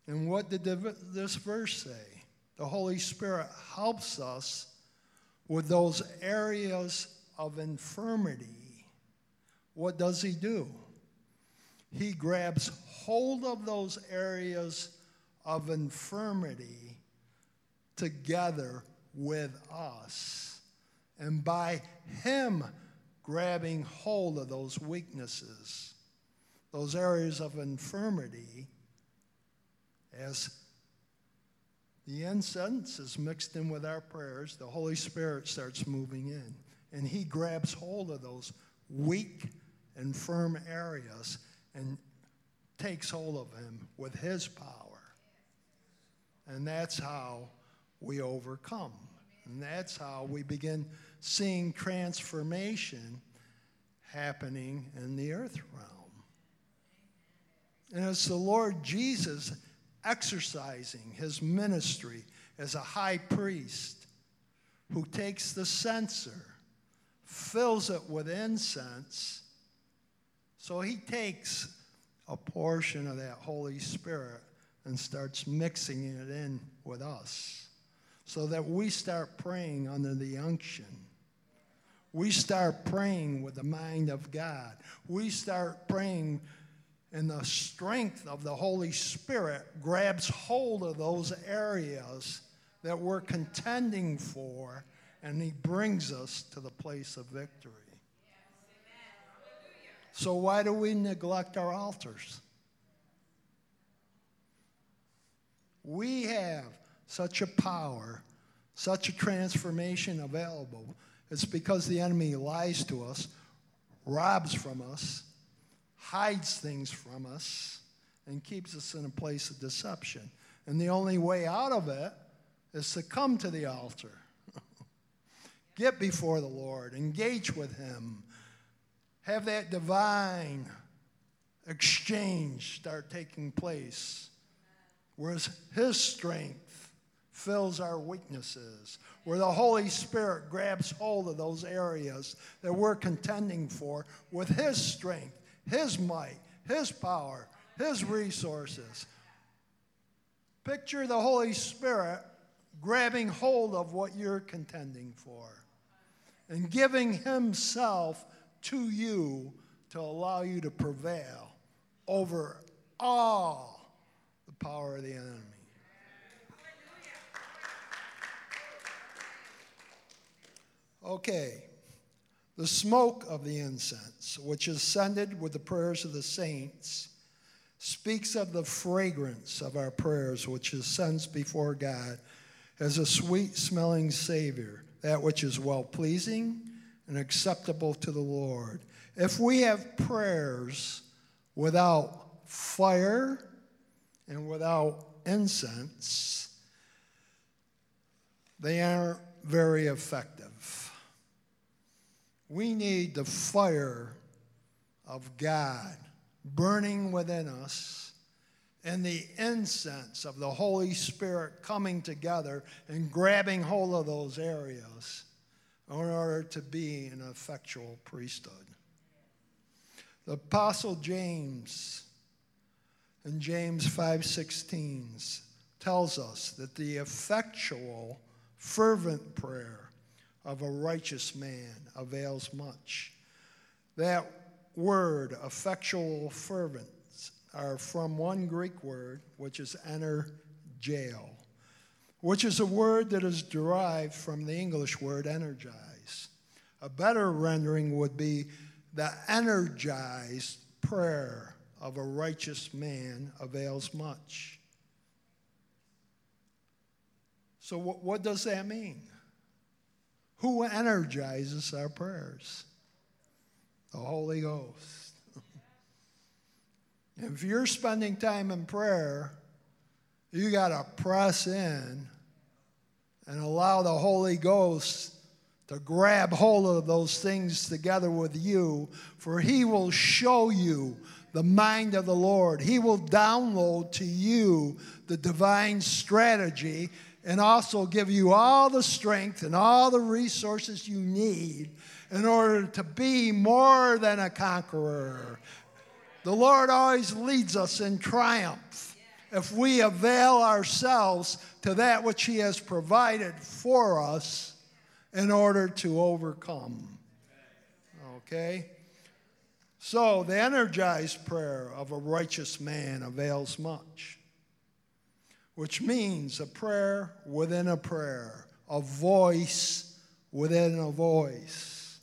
[SPEAKER 3] And what did the, this verse say? The Holy Spirit helps us with those areas of infirmity. What does He do? He grabs hold of those areas of infirmity together with us. And by Him grabbing hold of those weaknesses, those areas of infirmity, as the incense is mixed in with our prayers, the Holy Spirit starts moving in. And He grabs hold of those weak and firm areas and takes hold of Him with His power. And that's how we overcome. And that's how we begin seeing transformation happening in the earth realm. And it's the Lord Jesus exercising his ministry as a high priest who takes the censer, fills it with incense. So he takes a portion of that Holy Spirit and starts mixing it in with us so that we start praying under the unction. We start praying with the mind of God. We start praying and the strength of the Holy Spirit grabs hold of those areas that we're contending for, and He brings us to the place of victory. So, why do we neglect our altars? We have such a power, such a transformation available. It's because the enemy lies to us, robs from us, hides things from us and keeps us in a place of deception. And the only way out of it is to come to the altar, get before the Lord, engage with Him, have that divine exchange start taking place, whereas His strength fills our weaknesses, where the Holy Spirit grabs hold of those areas that we're contending for with His strength his might, His power, His resources. Picture the Holy Spirit grabbing hold of what you're contending for and giving Himself to you to allow you to prevail over all the power of the enemy. Okay. The smoke of the incense, which is scented with the prayers of the saints, speaks of the fragrance of our prayers, which ascends before God as a sweet smelling Savior, that which is well pleasing and acceptable to the Lord. If we have prayers without fire and without incense, they aren't very effective. We need the fire of God burning within us and the incense of the Holy Spirit coming together and grabbing hold of those areas in order to be an effectual priesthood. The apostle James in James 5:16 tells us that the effectual fervent prayer of a righteous man avails much. That word, effectual fervent, are from one Greek word, which is jail. which is a word that is derived from the English word energize. A better rendering would be the energized prayer of a righteous man avails much. So, what, what does that mean? Who energizes our prayers? The Holy Ghost. if you're spending time in prayer, you got to press in and allow the Holy Ghost to grab hold of those things together with you, for He will show you the mind of the Lord. He will download to you the divine strategy and also give you all the strength and all the resources you need in order to be more than a conqueror. The Lord always leads us in triumph if we avail ourselves to that which He has provided for us in order to overcome. Okay? So, the energized prayer of a righteous man avails much, which means a prayer within a prayer, a voice within a voice.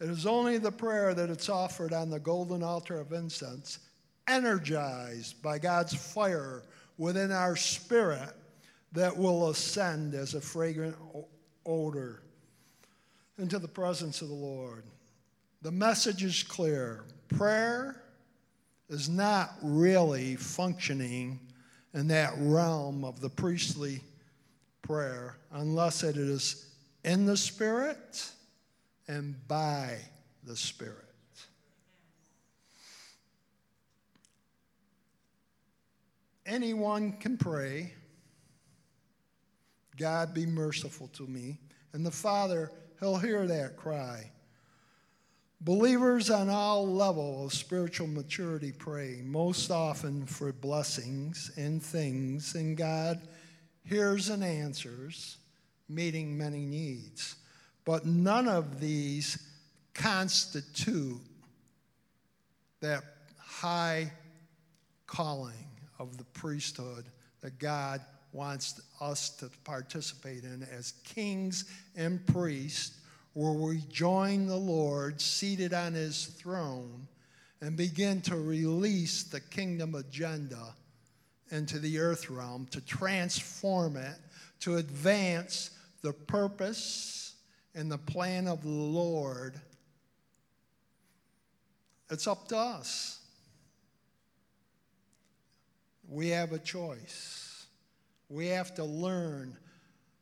[SPEAKER 3] It is only the prayer that it's offered on the golden altar of incense, energized by God's fire within our spirit, that will ascend as a fragrant odor into the presence of the Lord. The message is clear. Prayer is not really functioning in that realm of the priestly prayer unless it is in the Spirit and by the Spirit. Anyone can pray, God be merciful to me. And the Father, He'll hear that cry. Believers on all levels of spiritual maturity pray most often for blessings and things, and God hears and answers, meeting many needs. But none of these constitute that high calling of the priesthood that God wants us to participate in as kings and priests where we join the Lord seated on his throne and begin to release the kingdom agenda into the earth realm, to transform it, to advance the purpose and the plan of the Lord. It's up to us. We have a choice. We have to learn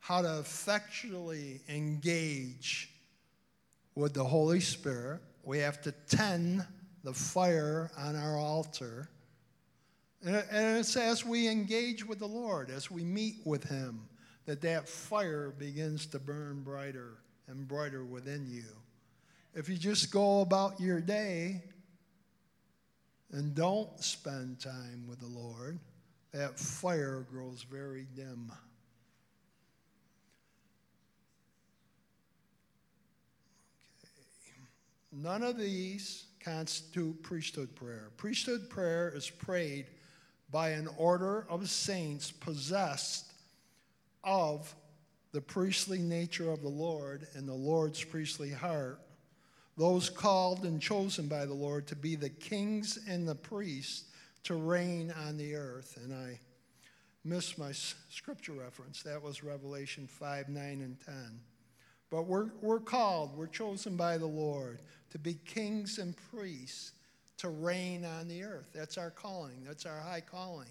[SPEAKER 3] how to effectually engage with the Holy Spirit. We have to tend the fire on our altar. And it's as we engage with the Lord, as we meet with Him, that that fire begins to burn brighter and brighter within you. If you just go about your day and don't spend time with the Lord, that fire grows very dim. None of these constitute priesthood prayer. Priesthood prayer is prayed by an order of saints possessed of the priestly nature of the Lord and the Lord's priestly heart, those called and chosen by the Lord to be the kings and the priests to reign on the earth. And I missed my scripture reference. That was Revelation 5, 9, and 10. But we're, we're called, we're chosen by the Lord to be kings and priests to reign on the earth. That's our calling, that's our high calling.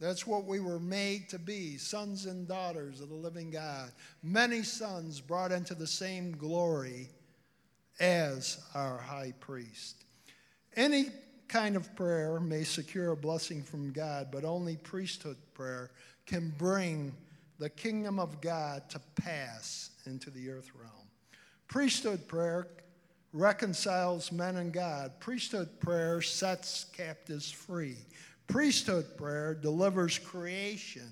[SPEAKER 3] That's what we were made to be sons and daughters of the living God. Many sons brought into the same glory as our high priest. Any kind of prayer may secure a blessing from God, but only priesthood prayer can bring the kingdom of God to pass into the earth realm. Priesthood prayer reconciles men and God. Priesthood prayer sets captives free. Priesthood prayer delivers creation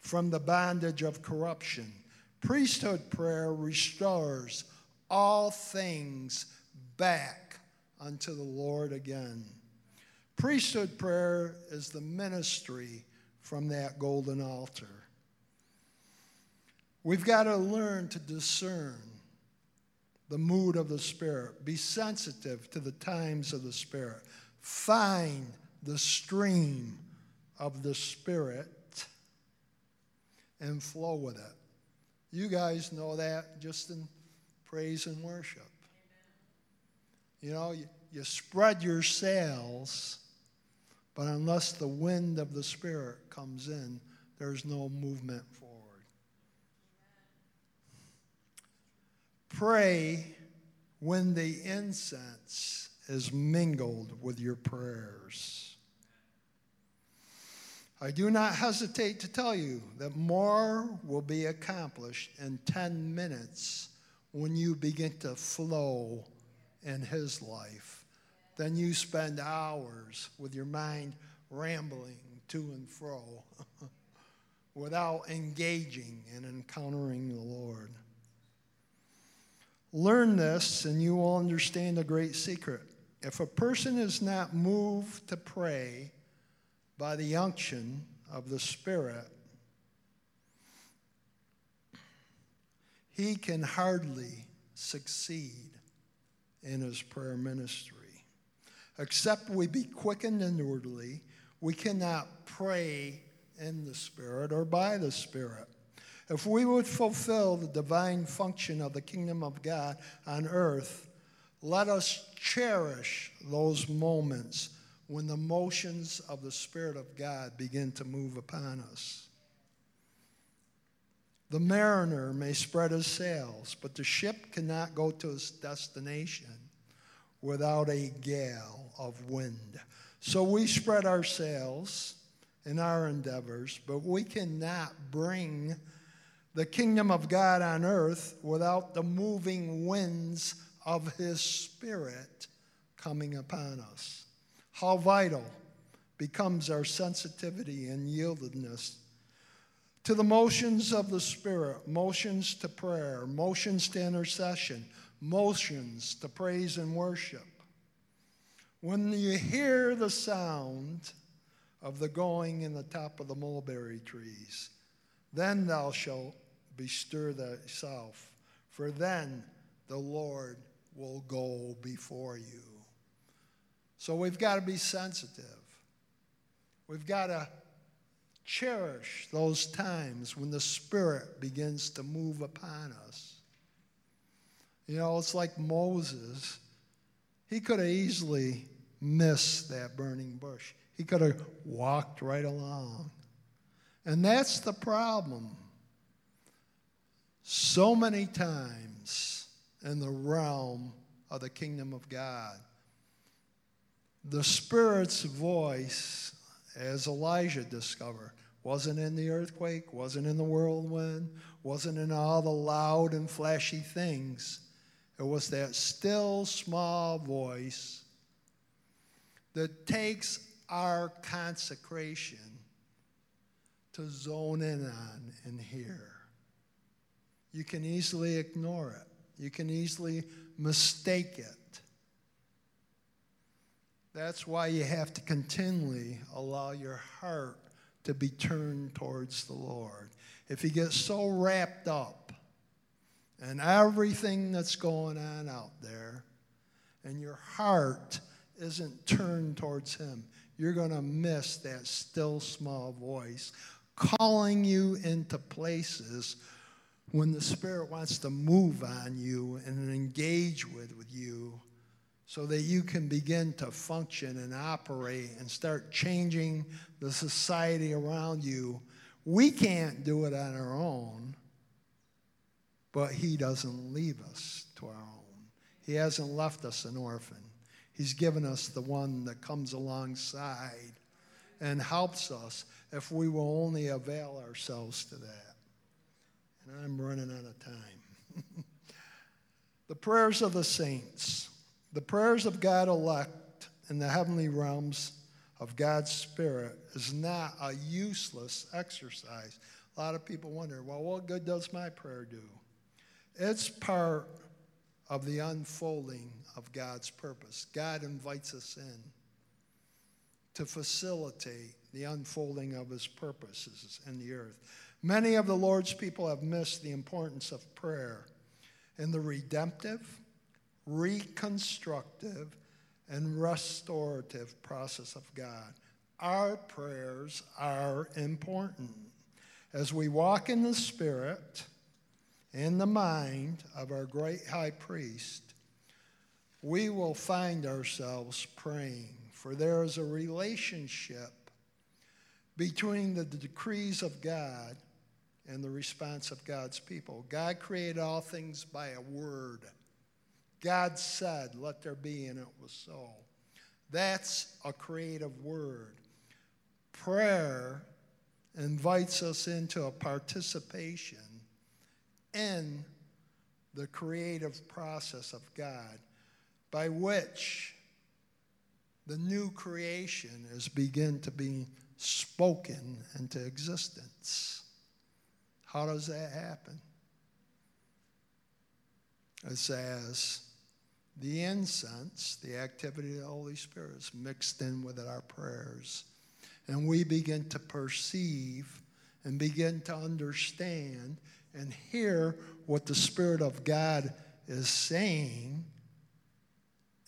[SPEAKER 3] from the bondage of corruption. Priesthood prayer restores all things back unto the Lord again. Priesthood prayer is the ministry from that golden altar. We've got to learn to discern the mood of the Spirit, be sensitive to the times of the Spirit, find the stream of the Spirit, and flow with it. You guys know that just in praise and worship. You know, you, you spread your sails, but unless the wind of the Spirit comes in, there's no movement forward. Pray when the incense is mingled with your prayers. I do not hesitate to tell you that more will be accomplished in 10 minutes when you begin to flow in His life than you spend hours with your mind rambling to and fro without engaging and encountering the Lord. Learn this, and you will understand a great secret. If a person is not moved to pray by the unction of the Spirit, he can hardly succeed in his prayer ministry. Except we be quickened inwardly, we cannot pray in the Spirit or by the Spirit. If we would fulfill the divine function of the kingdom of God on earth, let us cherish those moments when the motions of the Spirit of God begin to move upon us. The mariner may spread his sails, but the ship cannot go to its destination without a gale of wind. So we spread our sails in our endeavors, but we cannot bring the kingdom of God on earth without the moving winds of his spirit coming upon us. How vital becomes our sensitivity and yieldedness to the motions of the Spirit, motions to prayer, motions to intercession, motions to praise and worship. When you hear the sound of the going in the top of the mulberry trees, then thou shalt bestir thyself, for then the Lord will go before you. So we've got to be sensitive. We've got to cherish those times when the Spirit begins to move upon us. You know, it's like Moses. He could have easily missed that burning bush, he could have walked right along. And that's the problem. So many times in the realm of the kingdom of God, the Spirit's voice, as Elijah discovered, wasn't in the earthquake, wasn't in the whirlwind, wasn't in all the loud and flashy things. It was that still small voice that takes our consecration to zone in on and hear. You can easily ignore it, you can easily mistake it. That's why you have to continually allow your heart to be turned towards the Lord. If you get so wrapped up in everything that's going on out there, and your heart isn't turned towards Him, you're going to miss that still small voice calling you into places when the Spirit wants to move on you and engage with, with you so that you can begin to function and operate and start changing the society around you. We can't do it on our own, but He doesn't leave us to our own. He hasn't left us an orphan. He's given us the one that comes alongside and helps us if we will only avail ourselves to that. And I'm running out of time. the prayers of the saints. The prayers of God elect in the heavenly realms of God's Spirit is not a useless exercise. A lot of people wonder, well, what good does my prayer do? It's part of the unfolding of God's purpose. God invites us in to facilitate the unfolding of his purposes in the earth. Many of the Lord's people have missed the importance of prayer in the redemptive, reconstructive, and restorative process of God. Our prayers are important. As we walk in the Spirit, in the mind of our great high priest, we will find ourselves praying, for there is a relationship between the decrees of God and the response of God's people. God created all things by a word. God said, Let there be, and it was so. That's a creative word. Prayer invites us into a participation in the creative process of God by which the new creation is begin to be spoken into existence. How does that happen? It says the incense, the activity of the Holy Spirit, is mixed in with our prayers. And we begin to perceive and begin to understand and hear what the Spirit of God is saying.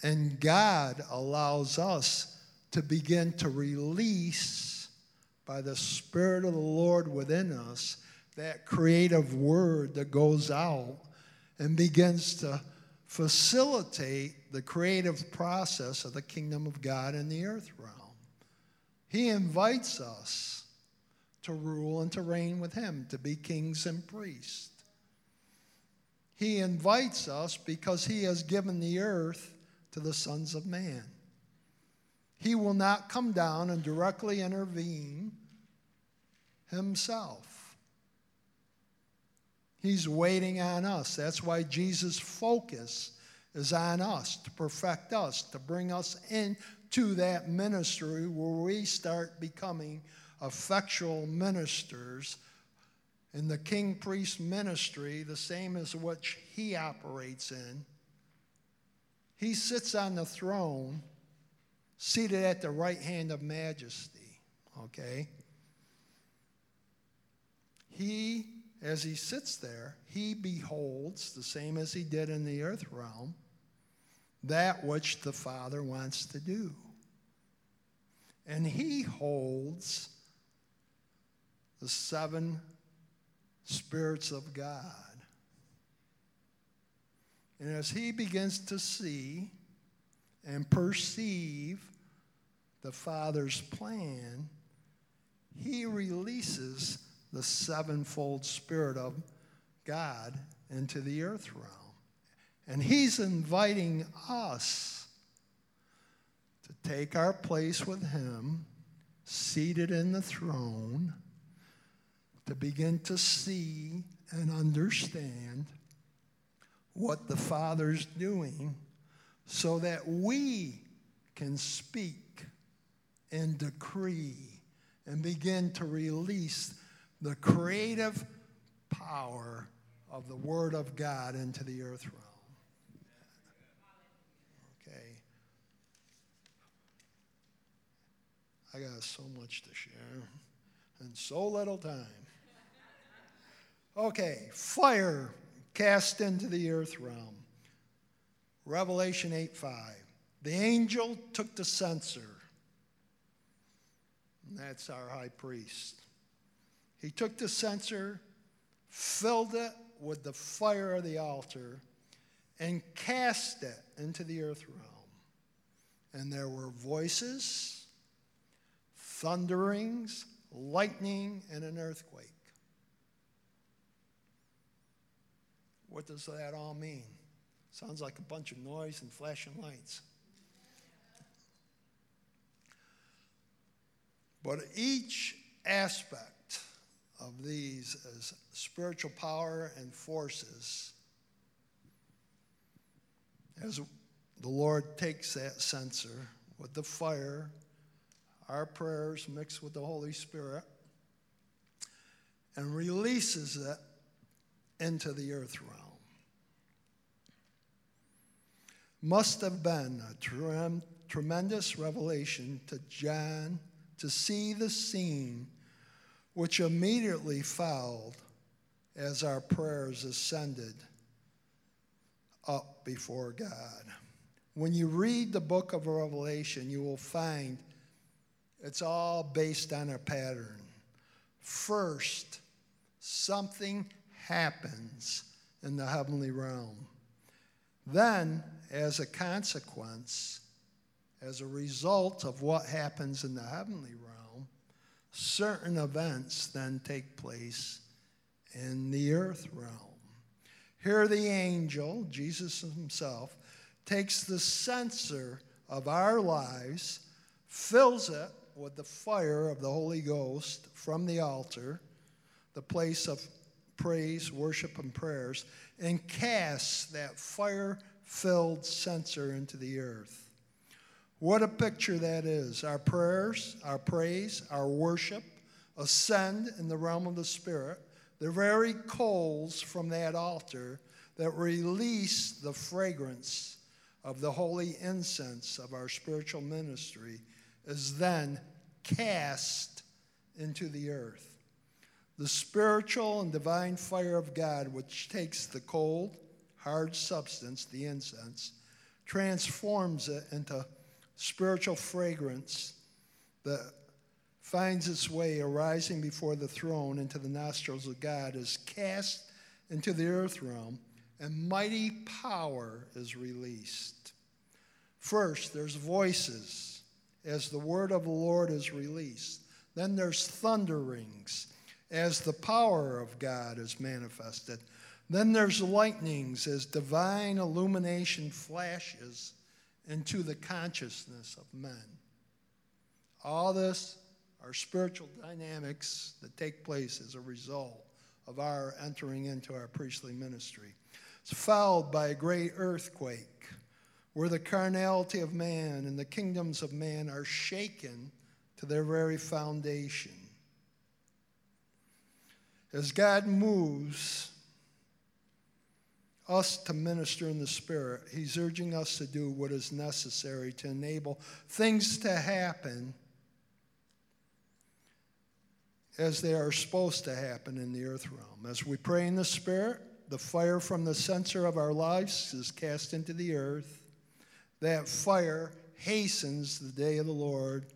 [SPEAKER 3] And God allows us to begin to release by the Spirit of the Lord within us that creative word that goes out and begins to facilitate the creative process of the kingdom of God in the earth realm. He invites us to rule and to reign with Him, to be kings and priests. He invites us because He has given the earth to the sons of man. He will not come down and directly intervene Himself. He's waiting on us. That's why Jesus' focus is on us, to perfect us, to bring us into that ministry where we start becoming effectual ministers in the king priest ministry, the same as which he operates in. He sits on the throne, seated at the right hand of majesty. Okay? He, as he sits there, he beholds, the same as he did in the earth realm, that which the Father wants to do. And he holds the seven spirits of God. And as he begins to see and perceive the Father's plan, he releases the sevenfold Spirit of God into the earth realm. And he's inviting us to take our place with him, seated in the throne to begin to see and understand what the Father's doing so that we can speak and decree and begin to release the creative power of the Word of God into the earth realm. Okay. I got so much to share and so little time. Okay, fire cast into the earth realm. Revelation 8 5. The angel took the censer. That's our high priest. He took the censer, filled it with the fire of the altar, and cast it into the earth realm. And there were voices, thunderings, lightning, and an earthquake. What does that all mean? Sounds like a bunch of noise and flashing lights. But each aspect of these as spiritual power and forces, as the Lord takes that censer with the fire, our prayers mixed with the Holy Spirit, and releases it into the earth realm. Must have been a trem- tremendous revelation to John to see the scene which immediately followed as our prayers ascended up before God. When you read the book of Revelation, you will find it's all based on a pattern. First, something happens in the heavenly realm. Then, as a consequence, as a result of what happens in the heavenly realm, certain events then take place in the earth realm. Here, the angel, Jesus himself, takes the censer of our lives, fills it with the fire of the Holy Ghost from the altar, the place of praise, worship, and prayers, and casts that fire filled censer into the earth. What a picture that is. Our prayers, our praise, our worship ascend in the realm of the Spirit. The very coals from that altar that release the fragrance of the holy incense of our spiritual ministry is then cast into the earth. The spiritual and divine fire of God, which takes the cold, hard substance, the incense, transforms it into spiritual fragrance that finds its way arising before the throne into the nostrils of God, is cast into the earth realm, and mighty power is released. First, there's voices as the word of the Lord is released. Then there's thunderings as the power of God is manifested. Then there's lightnings as divine illumination flashes into the consciousness of men. All this are spiritual dynamics that take place as a result of our entering into our priestly ministry. It's followed by a great earthquake where the carnality of man and the kingdoms of man are shaken to their very foundation. As God moves us to minister in the Spirit, He's urging us to do what is necessary to enable things to happen as they are supposed to happen in the earth realm. As we pray in the Spirit, the fire from the censer of our lives is cast into the earth. That fire hastens the day of the Lord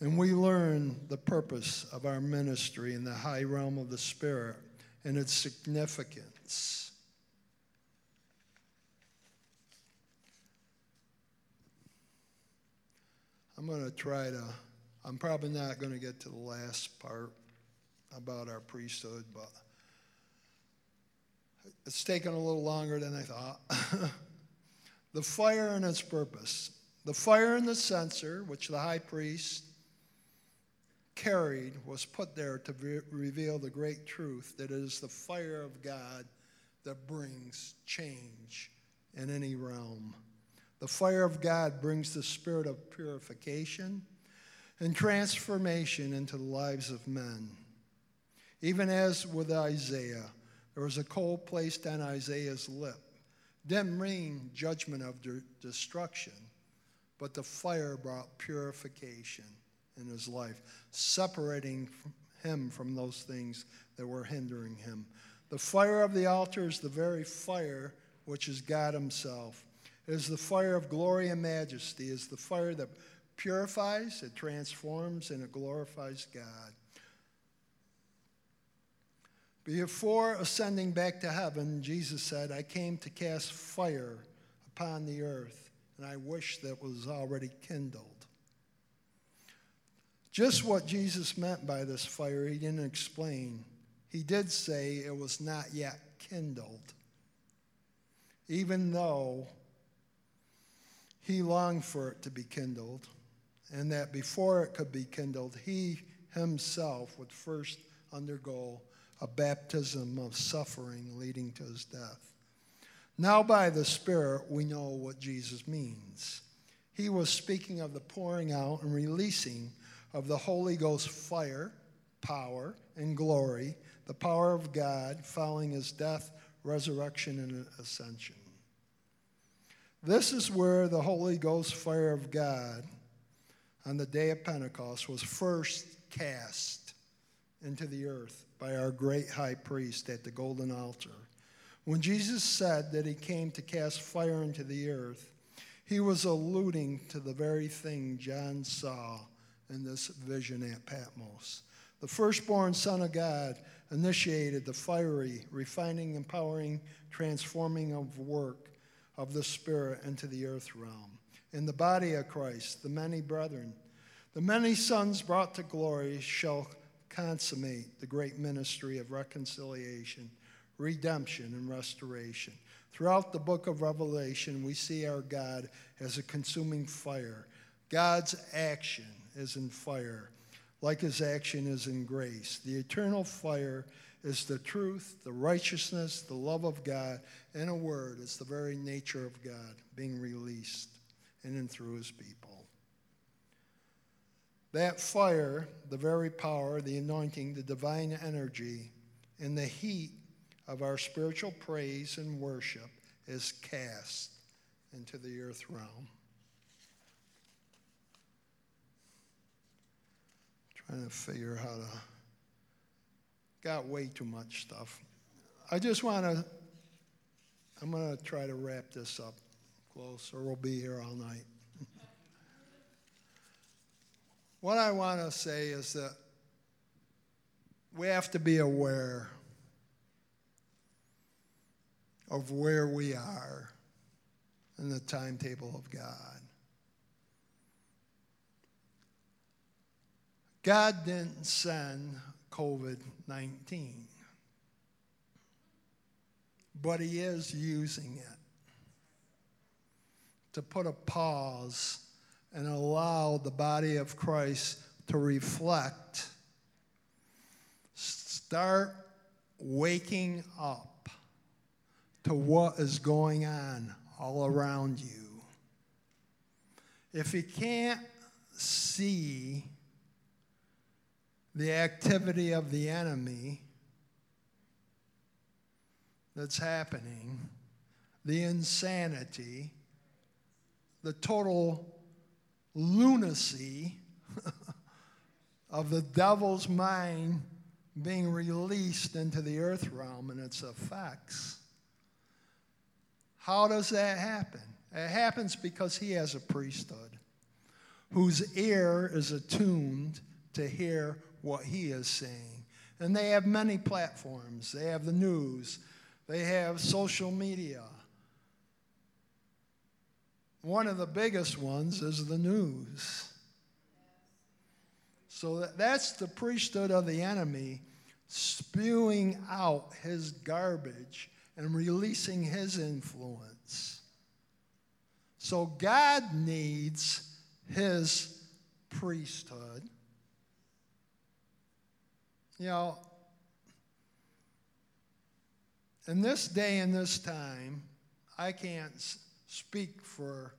[SPEAKER 3] and we learn the purpose of our ministry in the high realm of the Spirit and its significance. I'm going to try to, I'm probably not going to get to the last part about our priesthood, but it's taken a little longer than I thought. the fire and its purpose. The fire in the censer, which the high priest carried was put there to re- reveal the great truth that it is the fire of God that brings change in any realm. The fire of God brings the spirit of purification and transformation into the lives of men. Even as with Isaiah, there was a coal placed on Isaiah's lip. Didn't mean judgment of de- destruction, but the fire brought purification in his life, separating him from those things that were hindering him. The fire of the altar is the very fire which is God Himself. It is the fire of glory and majesty, it is the fire that purifies, it transforms, and it glorifies God. Before ascending back to heaven, Jesus said, I came to cast fire upon the earth, and I wish that was already kindled. Just what Jesus meant by this fire, he didn't explain. He did say it was not yet kindled, even though he longed for it to be kindled, and that before it could be kindled, he himself would first undergo a baptism of suffering leading to his death. Now, by the Spirit, we know what Jesus means. He was speaking of the pouring out and releasing of the Holy Ghost fire, power, and glory, the power of God following his death, resurrection, and ascension. This is where the Holy Ghost fire of God on the day of Pentecost was first cast into the earth by our great high priest at the golden altar. When Jesus said that he came to cast fire into the earth, he was alluding to the very thing John saw in this vision at Patmos. The firstborn Son of God initiated the fiery, refining, empowering, transforming of work of the Spirit into the earth realm. In the body of Christ, the many brethren, the many sons brought to glory shall consummate the great ministry of reconciliation, redemption, and restoration. Throughout the book of Revelation, we see our God as a consuming fire. God's action is in fire, like his action is in grace. The eternal fire is the truth, the righteousness, the love of God. In a word, it's the very nature of God being released in and through his people. That fire, the very power, the anointing, the divine energy, and the heat of our spiritual praise and worship is cast into the earth realm. Trying to figure how to. Got way too much stuff. I just want to. I'm going to try to wrap this up close, or we'll be here all night. what I want to say is that we have to be aware of where we are in the timetable of God. God didn't send COVID 19, but He is using it to put a pause and allow the body of Christ to reflect. Start waking up to what is going on all around you. If you can't see the activity of the enemy that's happening, the insanity, the total lunacy of the devil's mind being released into the earth realm and its effects. How does that happen? It happens because he has a priesthood whose ear is attuned to hear what he is saying. And they have many platforms. They have the news, they have social media. One of the biggest ones is the news. So that's the priesthood of the enemy spewing out his garbage and releasing his influence. So God needs his priesthood you know, in this day and this time, I can't speak for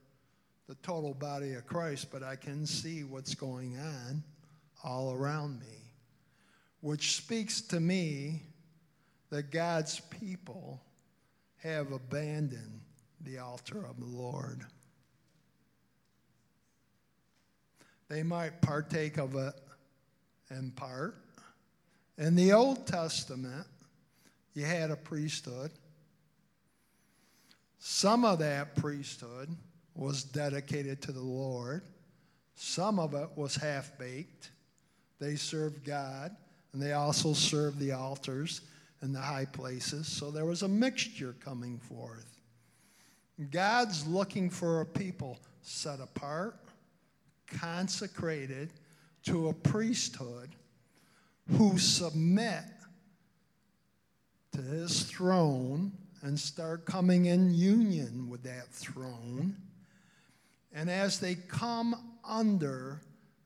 [SPEAKER 3] the total body of Christ, but I can see what's going on all around me, which speaks to me that God's people have abandoned the altar of the Lord. They might partake of it in part, in the Old Testament, you had a priesthood. Some of that priesthood was dedicated to the Lord, some of it was half baked. They served God, and they also served the altars and the high places. So there was a mixture coming forth. God's looking for a people set apart, consecrated to a priesthood who submit to his throne and start coming in union with that throne. And as they come under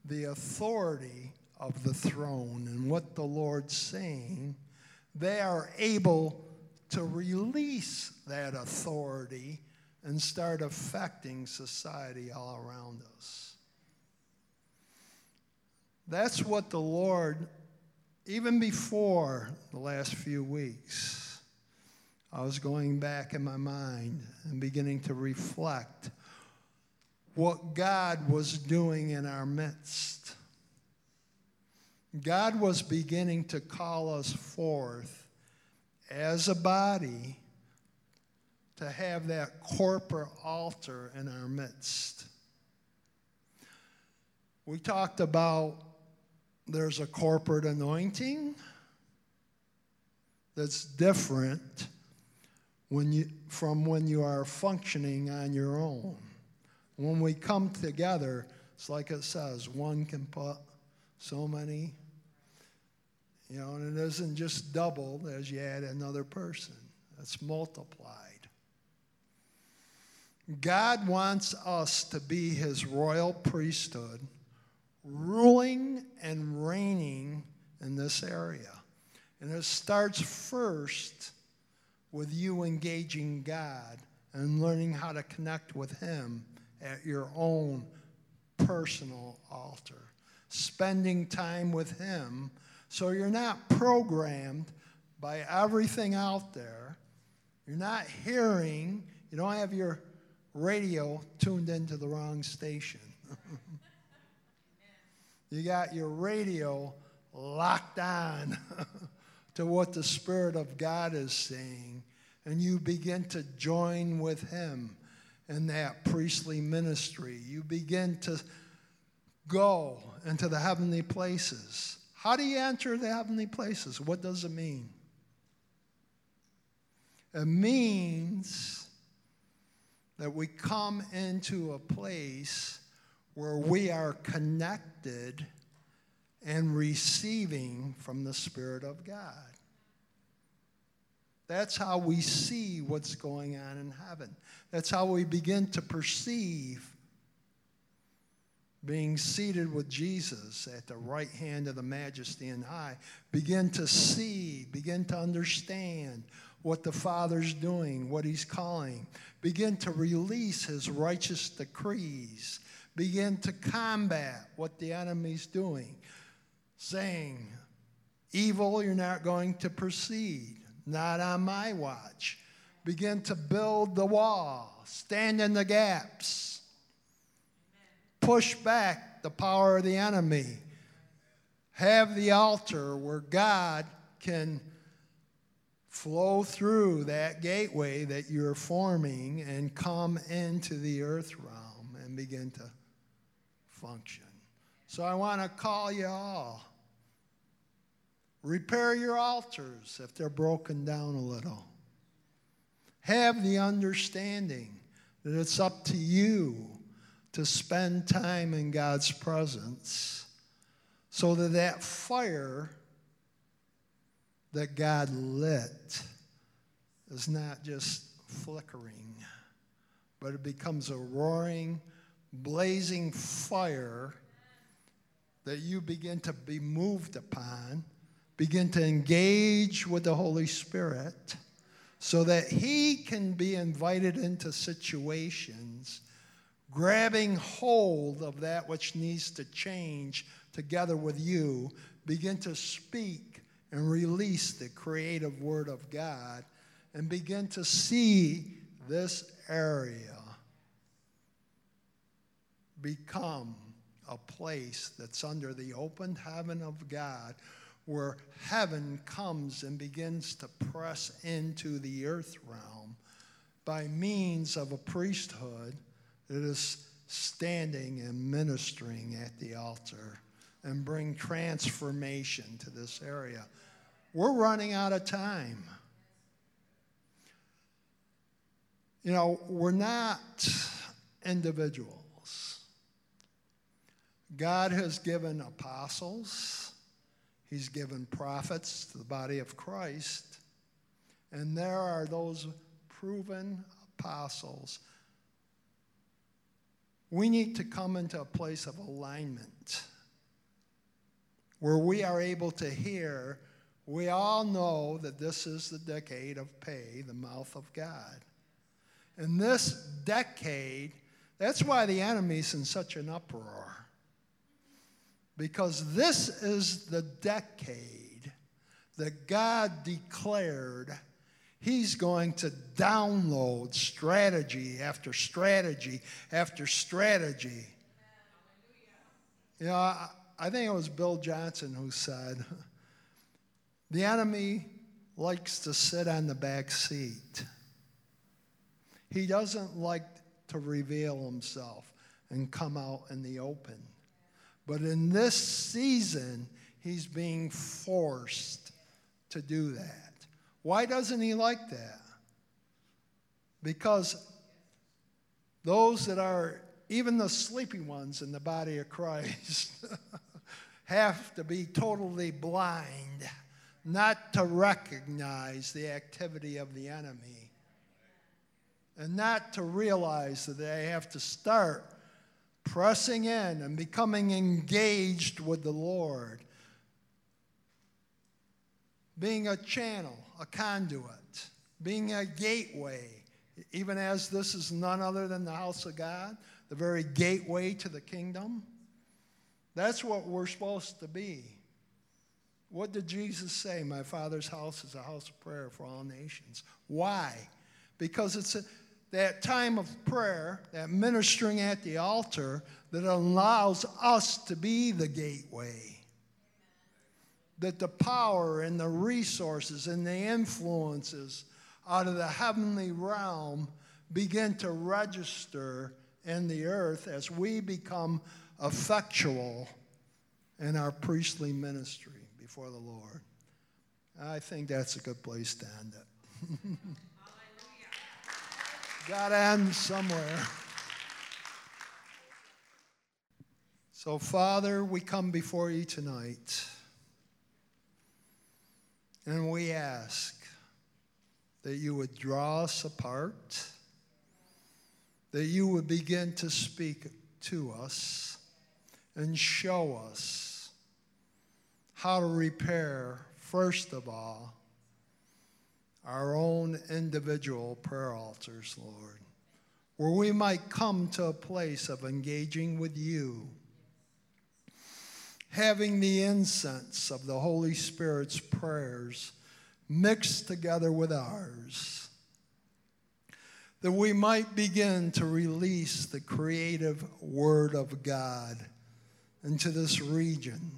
[SPEAKER 3] the authority of the throne and what the Lord's saying, they are able to release that authority and start affecting society all around us. That's what the Lord even before the last few weeks, I was going back in my mind and beginning to reflect what God was doing in our midst. God was beginning to call us forth as a body to have that corporate altar in our midst. We talked about there's a corporate anointing that's different when you, from when you are functioning on your own. When we come together, it's like it says, one can put so many, you know, and it isn't just doubled as you add another person, it's multiplied. God wants us to be his royal priesthood, ruling and reigning in this area. And it starts first with you engaging God and learning how to connect with Him at your own personal altar. Spending time with Him so you're not programmed by everything out there. You're not hearing, you don't have your radio tuned into the wrong station. you got your radio locked on to what the Spirit of God is saying, and you begin to join with Him in that priestly ministry. You begin to go into the heavenly places. How do you enter the heavenly places? What does it mean? It means that we come into a place where we are connected and receiving from the Spirit of God. That's how we see what's going on in heaven. That's how we begin to perceive being seated with Jesus at the right hand of the majesty and high. Begin to see, begin to understand what the Father's doing, what He's calling. Begin to release His righteous decrees. Begin to combat what the enemy's doing saying, Evil you're not going to proceed, not on my watch. Begin to build the wall, stand in the gaps, push back the power of the enemy, have the altar where God can flow through that gateway that you're forming and come into the earth realm and begin to function. So I want to call you all Repair your altars if they're broken down a little. Have the understanding that it's up to you to spend time in God's presence so that that fire that God lit is not just flickering, but it becomes a roaring, blazing fire that you begin to be moved upon begin to engage with the Holy Spirit so that He can be invited into situations, grabbing hold of that which needs to change together with you, begin to speak and release the creative Word of God, and begin to see this area become a place that's under the open heaven of God where heaven comes and begins to press into the earth realm by means of a priesthood that is standing and ministering at the altar and bring transformation to this area. We're running out of time. You know, we're not individuals. God has given apostles He's given prophets to the body of Christ. And there are those proven apostles. We need to come into a place of alignment where we are able to hear. We all know that this is the decade of Pey, the mouth of God. And this decade, that's why the enemy's in such an uproar because this is the decade that God declared He's going to download strategy after strategy after strategy. You know, I, I think it was Bill Johnson who said, the enemy likes to sit on the back seat. He doesn't like to reveal himself and come out in the open. But in this season, he's being forced to do that. Why doesn't he like that? Because those that are, even the sleepy ones in the body of Christ, have to be totally blind not to recognize the activity of the enemy and not to realize that they have to start pressing in and becoming engaged with the Lord, being a channel, a conduit, being a gateway, even as this is none other than the house of God, the very gateway to the kingdom. That's what we're supposed to be. What did Jesus say? My Father's house is a house of prayer for all nations. Why? Because it's a, that time of prayer, that ministering at the altar, that allows us to be the gateway. That the power and the resources and the influences out of the heavenly realm begin to register in the earth as we become effectual in our priestly ministry before the Lord. I think that's a good place to end it. Got to end somewhere. So, Father, we come before you tonight and we ask that you would draw us apart, that you would begin to speak to us and show us how to repair, first of all, our own individual prayer altars, Lord, where we might come to a place of engaging with you, having the incense of the Holy Spirit's prayers mixed together with ours, that we might begin to release the creative Word of God into this region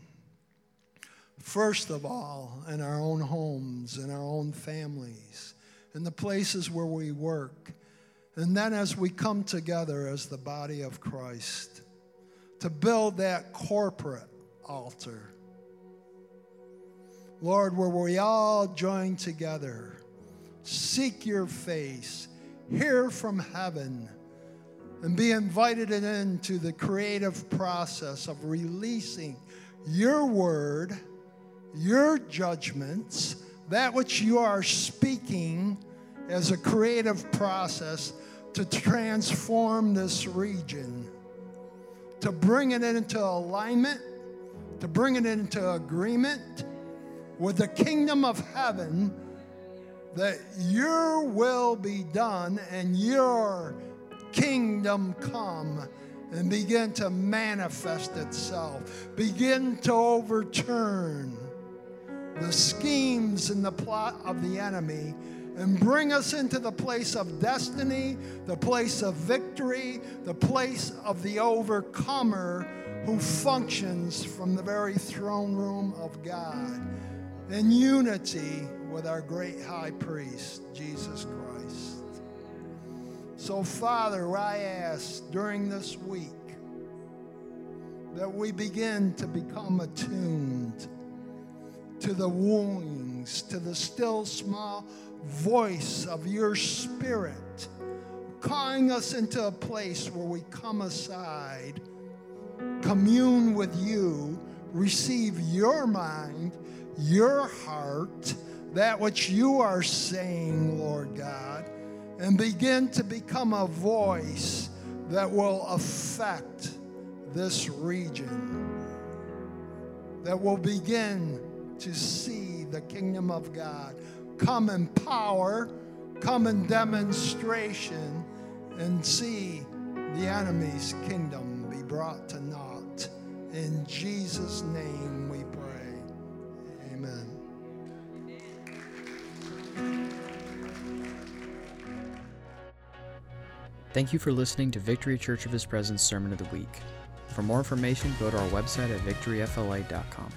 [SPEAKER 3] First of all, in our own homes, in our own families, in the places where we work. And then as we come together as the body of Christ to build that corporate altar. Lord, where we all join together, seek your face, hear from heaven, and be invited into the creative process of releasing your word your judgments, that which you are speaking as a creative process to transform this region, to bring it into alignment, to bring it into agreement with the kingdom of heaven, that your will be done and your kingdom come and begin to manifest itself, begin to overturn the schemes and the plot of the enemy and bring us into the place of destiny, the place of victory, the place of the overcomer who functions from the very throne room of God in unity with our great high priest, Jesus Christ. So, Father, I ask during this week that we begin to become attuned to the wooings, to the still small voice of your spirit, calling us into a place where we come aside, commune with you, receive your mind, your heart, that which you are saying, Lord God, and begin to become a voice that will affect this region, that will begin to see the kingdom of God come in power, come in demonstration, and see the enemy's kingdom be brought to naught. In Jesus' name we pray. Amen.
[SPEAKER 1] Thank you for listening to Victory Church of His Presence Sermon of the Week. For more information, go to our website at victoryfla.com.